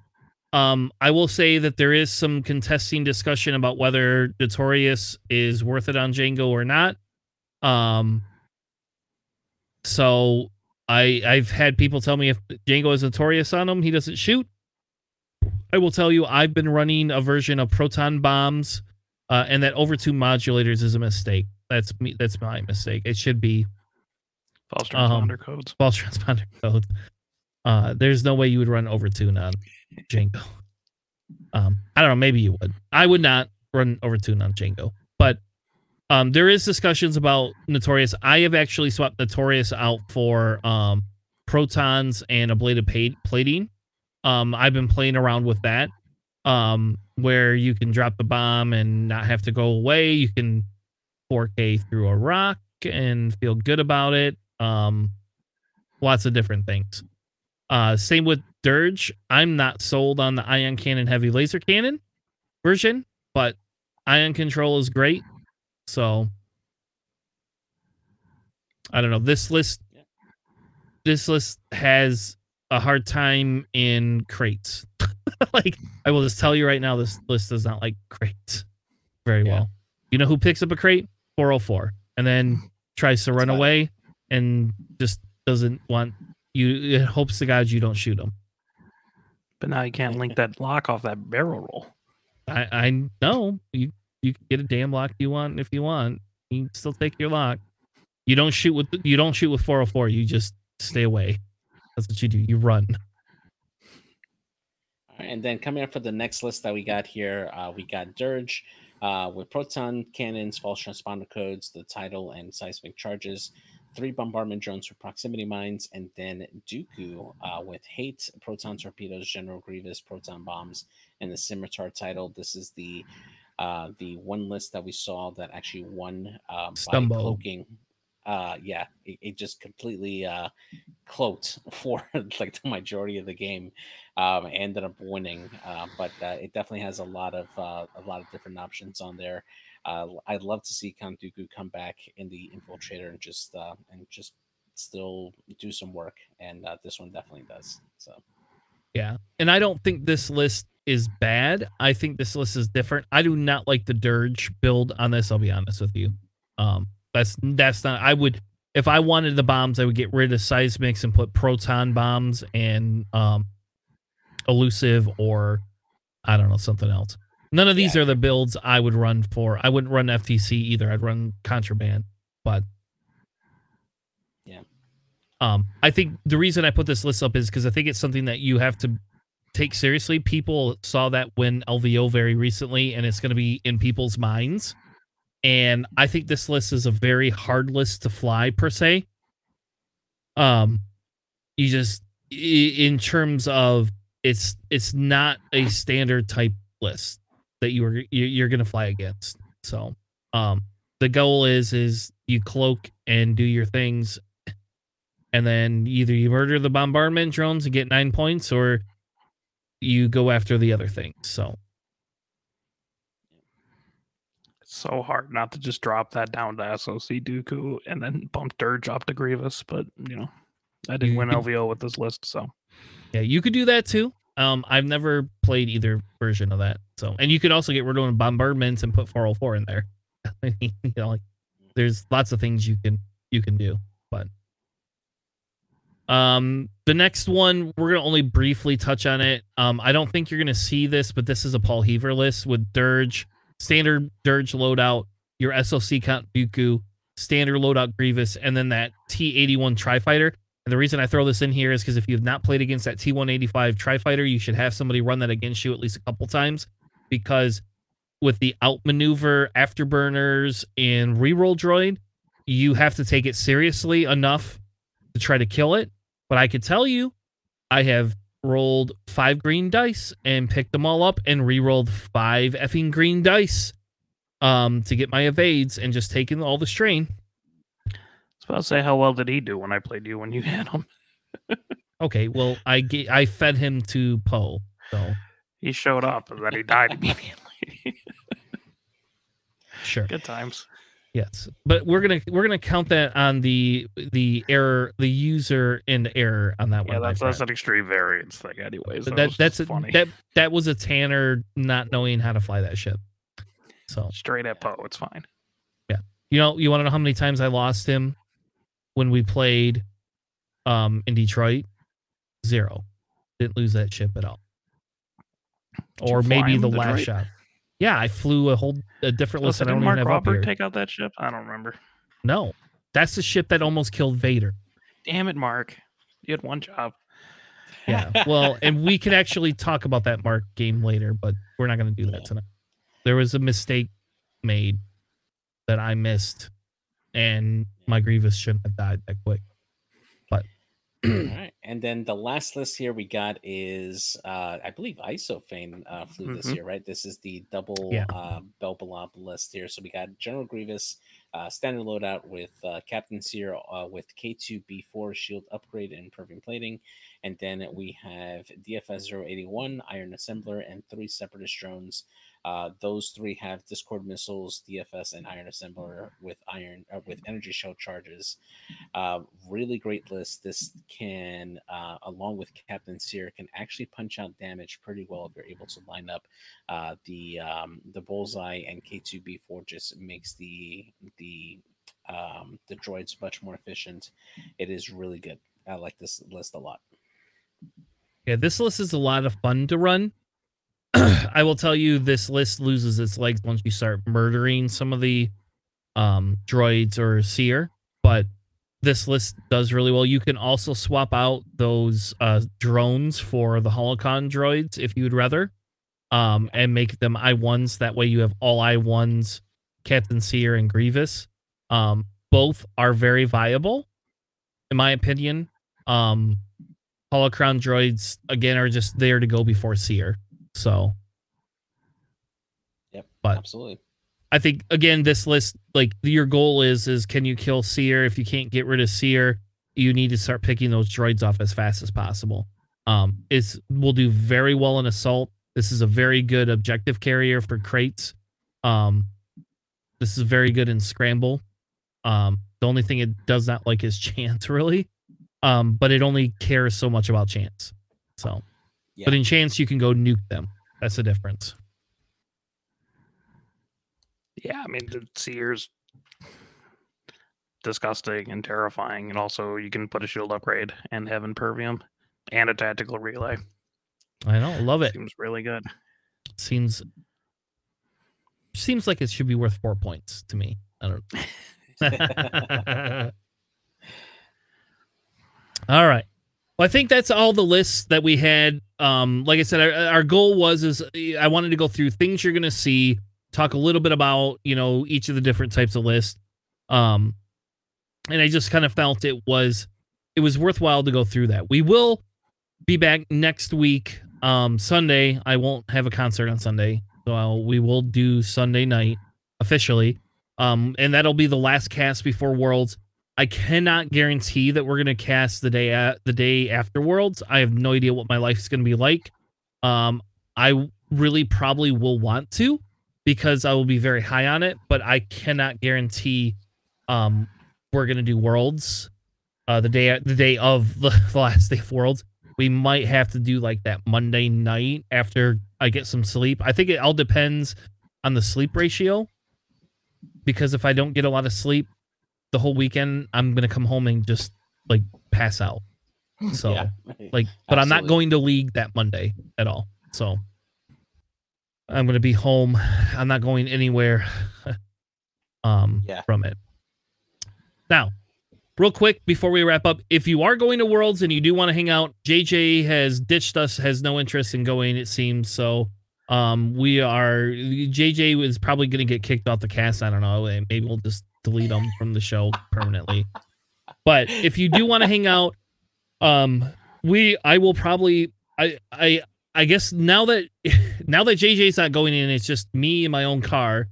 Um, I will say that there is some contesting discussion about whether Notorious is worth it on Django or not. Um, so I I've had people tell me if Jango is notorious on him, he doesn't shoot. I will tell you, I've been running a version of proton bombs, uh, and that Overtuned Modulators is a mistake. That's me. That's my mistake. It should be false Um, transponder codes. false transponder codes. Uh, there's no way you would run overtune on Jango. Um, I don't know. Maybe you would. I would not run overtune on Jango, but um, there is discussions about Notorious. I have actually swapped Notorious out for um, protons and ablative pa- plating. Um, I've been playing around with that, um, where you can drop the bomb and not have to go away. You can 4K through a rock and feel good about it. Um, lots of different things. Uh, same with Dirge. I'm not sold on the ion cannon heavy laser cannon version, but ion control is great. So I don't know. This list this list has a hard time in crates. like I will just tell you right now, this list does not like crates very Yeah. well. You know who picks up a crate? 404. and then tries to That's run fine. away and just doesn't want you. It hopes to God you don't shoot him. But now you can't link that lock off that barrel roll. I I know you you can get a damn lock you want if you want. You can still take your lock. You don't shoot with you don't shoot with 404. You just stay away. That's what you do. You run. And then coming up for the next list that we got here, uh, we got Dirge uh, with proton cannons, false transponder codes, the title, and seismic charges. Three bombardment drones for proximity mines, and then Dooku uh, with hate, proton torpedoes, General Grievous, proton bombs, and the scimitar title. This is the uh, the one list that we saw that actually won uh, by cloaking. Uh, yeah, it, it just completely uh, cloaked for like the majority of the game um, ended up winning. Uh, but uh, it definitely has a lot of uh, a lot of different options on there. Uh, I'd love to see Count Dooku come back in the Infiltrator and just uh, and just still do some work, and uh, this one definitely does. So Yeah. And I don't think this list is bad. I think this list is different. I do not like the Dirge build on this, I'll be honest with you. Um that's that's not I would if I wanted the bombs, I would get rid of seismics and put proton bombs and um elusive or I don't know, something else. None of these Yeah. are the builds I would run for. I wouldn't run FTC either. I'd run contraband. But Yeah. Um, I think the reason I put this list up is because I think it's something that you have to take seriously. People saw that win LVO very recently, and it's going to be in people's minds. And I think this list is a very hard list to fly per se. Um, you just in terms of it's it's not a standard type list that you are you're going to fly against. So, um, the goal is is you cloak and do your things and then either you murder the bombardment drones and get nine points or you go after the other things so. It's so hard not to just drop that down to SOC Dooku and then bump Dirge up to Grievous, but you know, I didn't win LVO with this list, so. Yeah you could do that too. Um i've never played either version of that so. And you could also get rid of bombardments and put 404 in there. You know like there's lots of things you can you can do but um the next one we're gonna only briefly touch on it. Um i don't think you're gonna see this but this is a paul heaver list with dirge standard dirge loadout your soc count dooku standard loadout grievous and then that t81 tri-fighter. And the reason i throw this in here is because if you've not played against that t185 tri-fighter you should have somebody run that against you at least a couple times. Because with the outmaneuver afterburners and reroll droid you have to take it seriously enough to try to kill it. But I could tell you, I have rolled five green dice and picked them all up and re-rolled five effing green dice um to get my evades and just taking all the strain. I was about to say how well did he do when I played you when you had him? Okay, well I ga- I fed him to Poe. So He showed up and then he died immediately. sure. Good times. Yes. But we're gonna we're gonna count that on the the error the user and error on that one. Yeah, that's that's an extreme variance thing, anyways. that, That, that's a, funny. that that was a Tanner not knowing how to fly that ship. So Straight at Poe, it's fine. Yeah, you know you want to know how many times I lost him when we played um in Detroit? Zero. Didn't lose that ship at all. Did Or maybe the in last Detroit? shot. Yeah, I flew a whole a different oh, list that I did Mark Robert take out that ship? I don't remember. No, that's the ship that almost killed Vader. Damn it, Mark. You had one job. Yeah. Well, and we can actually talk about that Mark game later, but we're not going to do that tonight. There was a mistake made that I missed, and my Grievous shouldn't have died that quick. All right, and then the last list here we got is uh, I believe Isofane uh, flew this Mhm. year, right? This is the double Yeah. uh, Belbullab list here. So we got General Grievous, uh, standard loadout with uh, Captain Sear uh, with K2B4 shield upgrade and improving plating, and then we have DFS 081 Iron Assembler and three Separatist drones. Uh, those three have Discord missiles, DFS, and Iron Assembler with iron uh, with energy shell charges. Uh, really great list. This can, uh, along with Captain Sear, can actually punch out damage pretty well if you're able to line up uh, the um, the bullseye and K2B4 just makes the the Um, the droid's much more efficient. It is really good. I like this list a lot. Yeah, this list is a lot of fun to run. I will tell you, this list loses its legs once you start murdering some of the um, droids or Sear. But this list does really well. You can also swap out those uh, drones for the holocron droids if you would rather, um, and make them I ones. That way, you have all I ones, Captain Sear and Grievous. Um, both are very viable, in my opinion. Um, holocron droids again are just there to go before Sear. So Yep, But- absolutely. I think again this list like your goal is is can you kill Sear? If you can't get rid of Sear, you need to start picking those droids off as fast as possible. Um, it's will do very well in assault. This is a very good objective carrier for crates. Um, this is very good in scramble. Um, the only thing it does not like is chance, really. Um, but it only cares so much about chance. So, Yeah. but in chance you can go nuke them. That's the difference. Yeah, I mean the Sear's disgusting and terrifying, and also you can put a shield upgrade and have impervium and a tactical relay. I know, love it. Seems really good. seems seems like it should be worth four points to me. I don't. all right. Well, I think that's all the lists that we had. Um, like I said, our, our goal was is I wanted to go through things you're gonna see, talk a little bit about you know each of the different types of lists. Um, and I just kind of felt it was it was worthwhile to go through that. We will be back next week um sunday i won't have a concert on sunday so I'll, we will do sunday night officially um and that'll be the last cast before worlds i cannot guarantee that we're gonna cast the day at the day after worlds i have no idea what my life is gonna be like. Um i really probably will want to because i will be very high on it but i cannot guarantee um we're gonna do worlds uh the day the day of the, the last day of worlds. We might have to do like that Monday night after I get some sleep. I think it all depends on the sleep ratio because if I don't get a lot of sleep the whole weekend, I'm to come home and just like pass out. So, yeah. like, but I'm not going to league that Monday at all. So, I'm to be home. I'm not going anywhere um Yeah. from it. Now, real quick before we wrap up, if you are going to Worlds and you do want to hang out, JJ has ditched us, has no interest in going, it seems. So um we are JJ is probably gonna get kicked off the cast. I don't know. Maybe we'll just delete them from the show permanently. But if you do want to hang out, um we I will probably I I I guess now that now that JJ's not going in, it's just me in my own car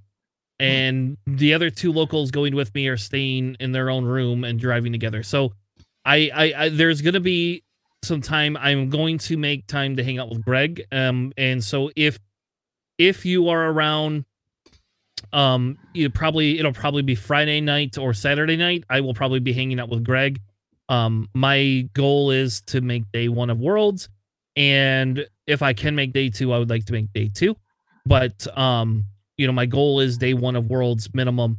and the other two locals going with me are staying in their own room and driving together. So I, I, I there's gonna be some time. I'm going to make time to hang out with Greg. Um, and so if if you are around, um, you probably it'll probably be Friday night or Saturday night. I will probably be hanging out with Greg. Um, my goal is to make day one of Worlds, and if I can make day two, I would like to make day two. But um, you know, my goal is day one of Worlds minimum.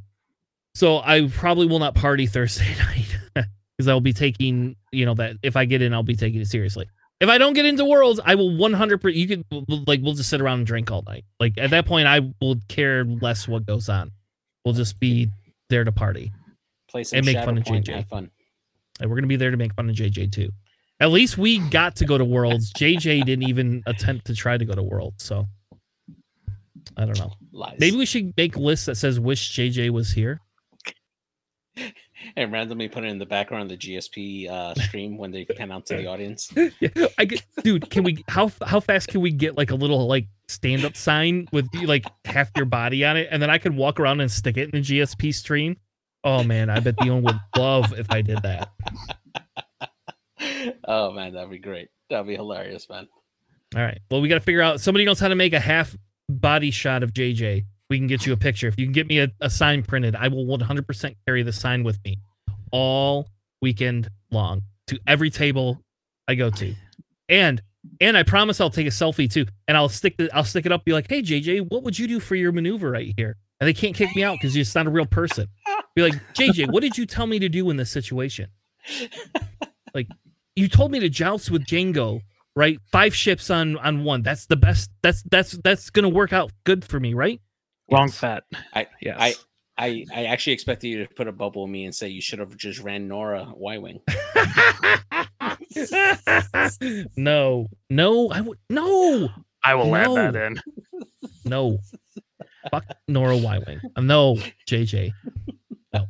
So I probably will not party Thursday night because I'll be taking, you know, that if I get in, I'll be taking it seriously. If I don't get into Worlds, I will 100%. You could like we'll just sit around and drink all night. Like at that point, I will care less what goes on. We'll just be there to party. Play some and make fun of JJ. Have fun. And we're gonna be there to make fun of JJ too. At least we got to go to Worlds. JJ didn't even attempt to try to go to Worlds, so I don't know. Lies. Maybe we should make lists that says "Wish JJ was here." and randomly put it in the background of the GSP uh, stream when they pan out to the audience. Yeah, I get, dude. Can we? How how fast can we get like a little like stand up sign with like half your body on it, and then I could walk around and stick it in the GSP stream? Oh man, I bet Dion would love if I did that. oh man, that'd be great. That'd be hilarious, man. All right. Well, we got to figure out. Somebody knows how to make a half body shot of JJ. We can get you a picture. If you can get me a, a sign printed, I will 100% carry the sign with me all weekend long to every table I go to. And and I promise I'll take a selfie too. And I'll stick the I'll stick it up. Be like, hey JJ, what would you do for your maneuver right here? And they can't kick me out because you're just not a real person. Be like, JJ, what did you tell me to do in this situation? Like, you told me to joust with Jango, right? Five ships on on one. That's the best. That's that's that's gonna work out good for me, right? Wrong Yes. bet. I- yes. I I I actually expected you to put a bubble in me and say you should have just ran Norra Y wing. no, no, I would no, I will no. add that No. in. no. Fuck Norra Y Wing. Um, no, JJ.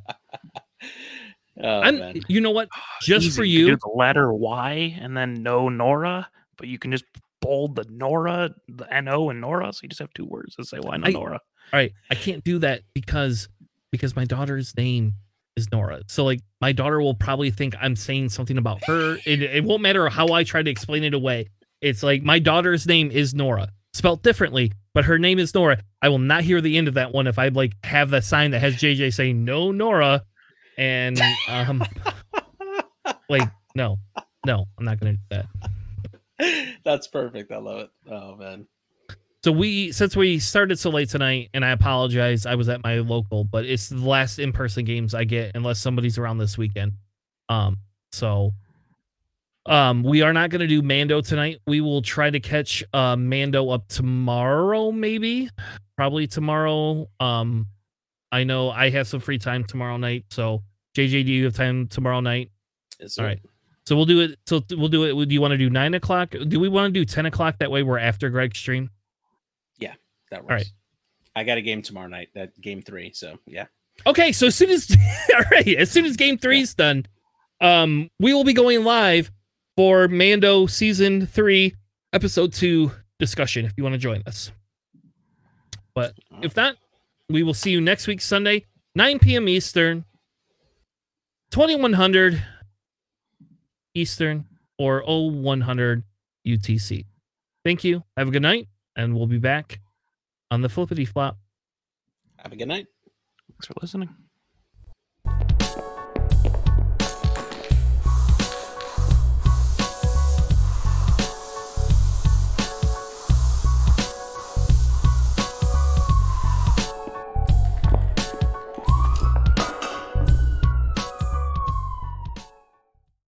Oh, I'm. You know what? Ah, just Easy. for You you. do the letter Y and then no Nora, but you can just bold the Nora, the N-O and Nora. So you just have two words to say why not I- Nora. All right, I can't do that because because my daughter's name is Nora. So like my daughter will probably think I'm saying something about her. It, it won't matter how I try to explain it away. It's like my daughter's name is Nora, spelt differently, but her name is Nora. I will not hear the end of that one if I like have that sign that has JJ saying no Nora, and um like no, no, I'm not gonna do that. That's perfect. I love it. Oh man. So we since we started so late tonight, and I apologize, I was at my local, but it's the last in person games I get unless somebody's around this weekend. Um, so um we are not gonna do Mando tonight. We will try to catch uh Mando up tomorrow, maybe. Probably tomorrow. Um I know I have some free time tomorrow night, so JJ, do you have time tomorrow night? It's All right. So we'll do it. So we'll do it. Do you want to do nine o'clock? Do we want to do ten o'clock? That way we're after Greg's stream. That works. right. I got a game tomorrow night. That game three. So yeah. Okay, so as soon as all right, as soon as game three is done, um, we will be going live for Mando season three, episode two discussion. If you want to join us, but if not, we will see you next week Sunday, 9 p.m. Eastern, 2100 Eastern, or 0100 UTC. Thank you. Have a good night, and we'll be back on the flippity flop. Have a good night. Thanks for listening.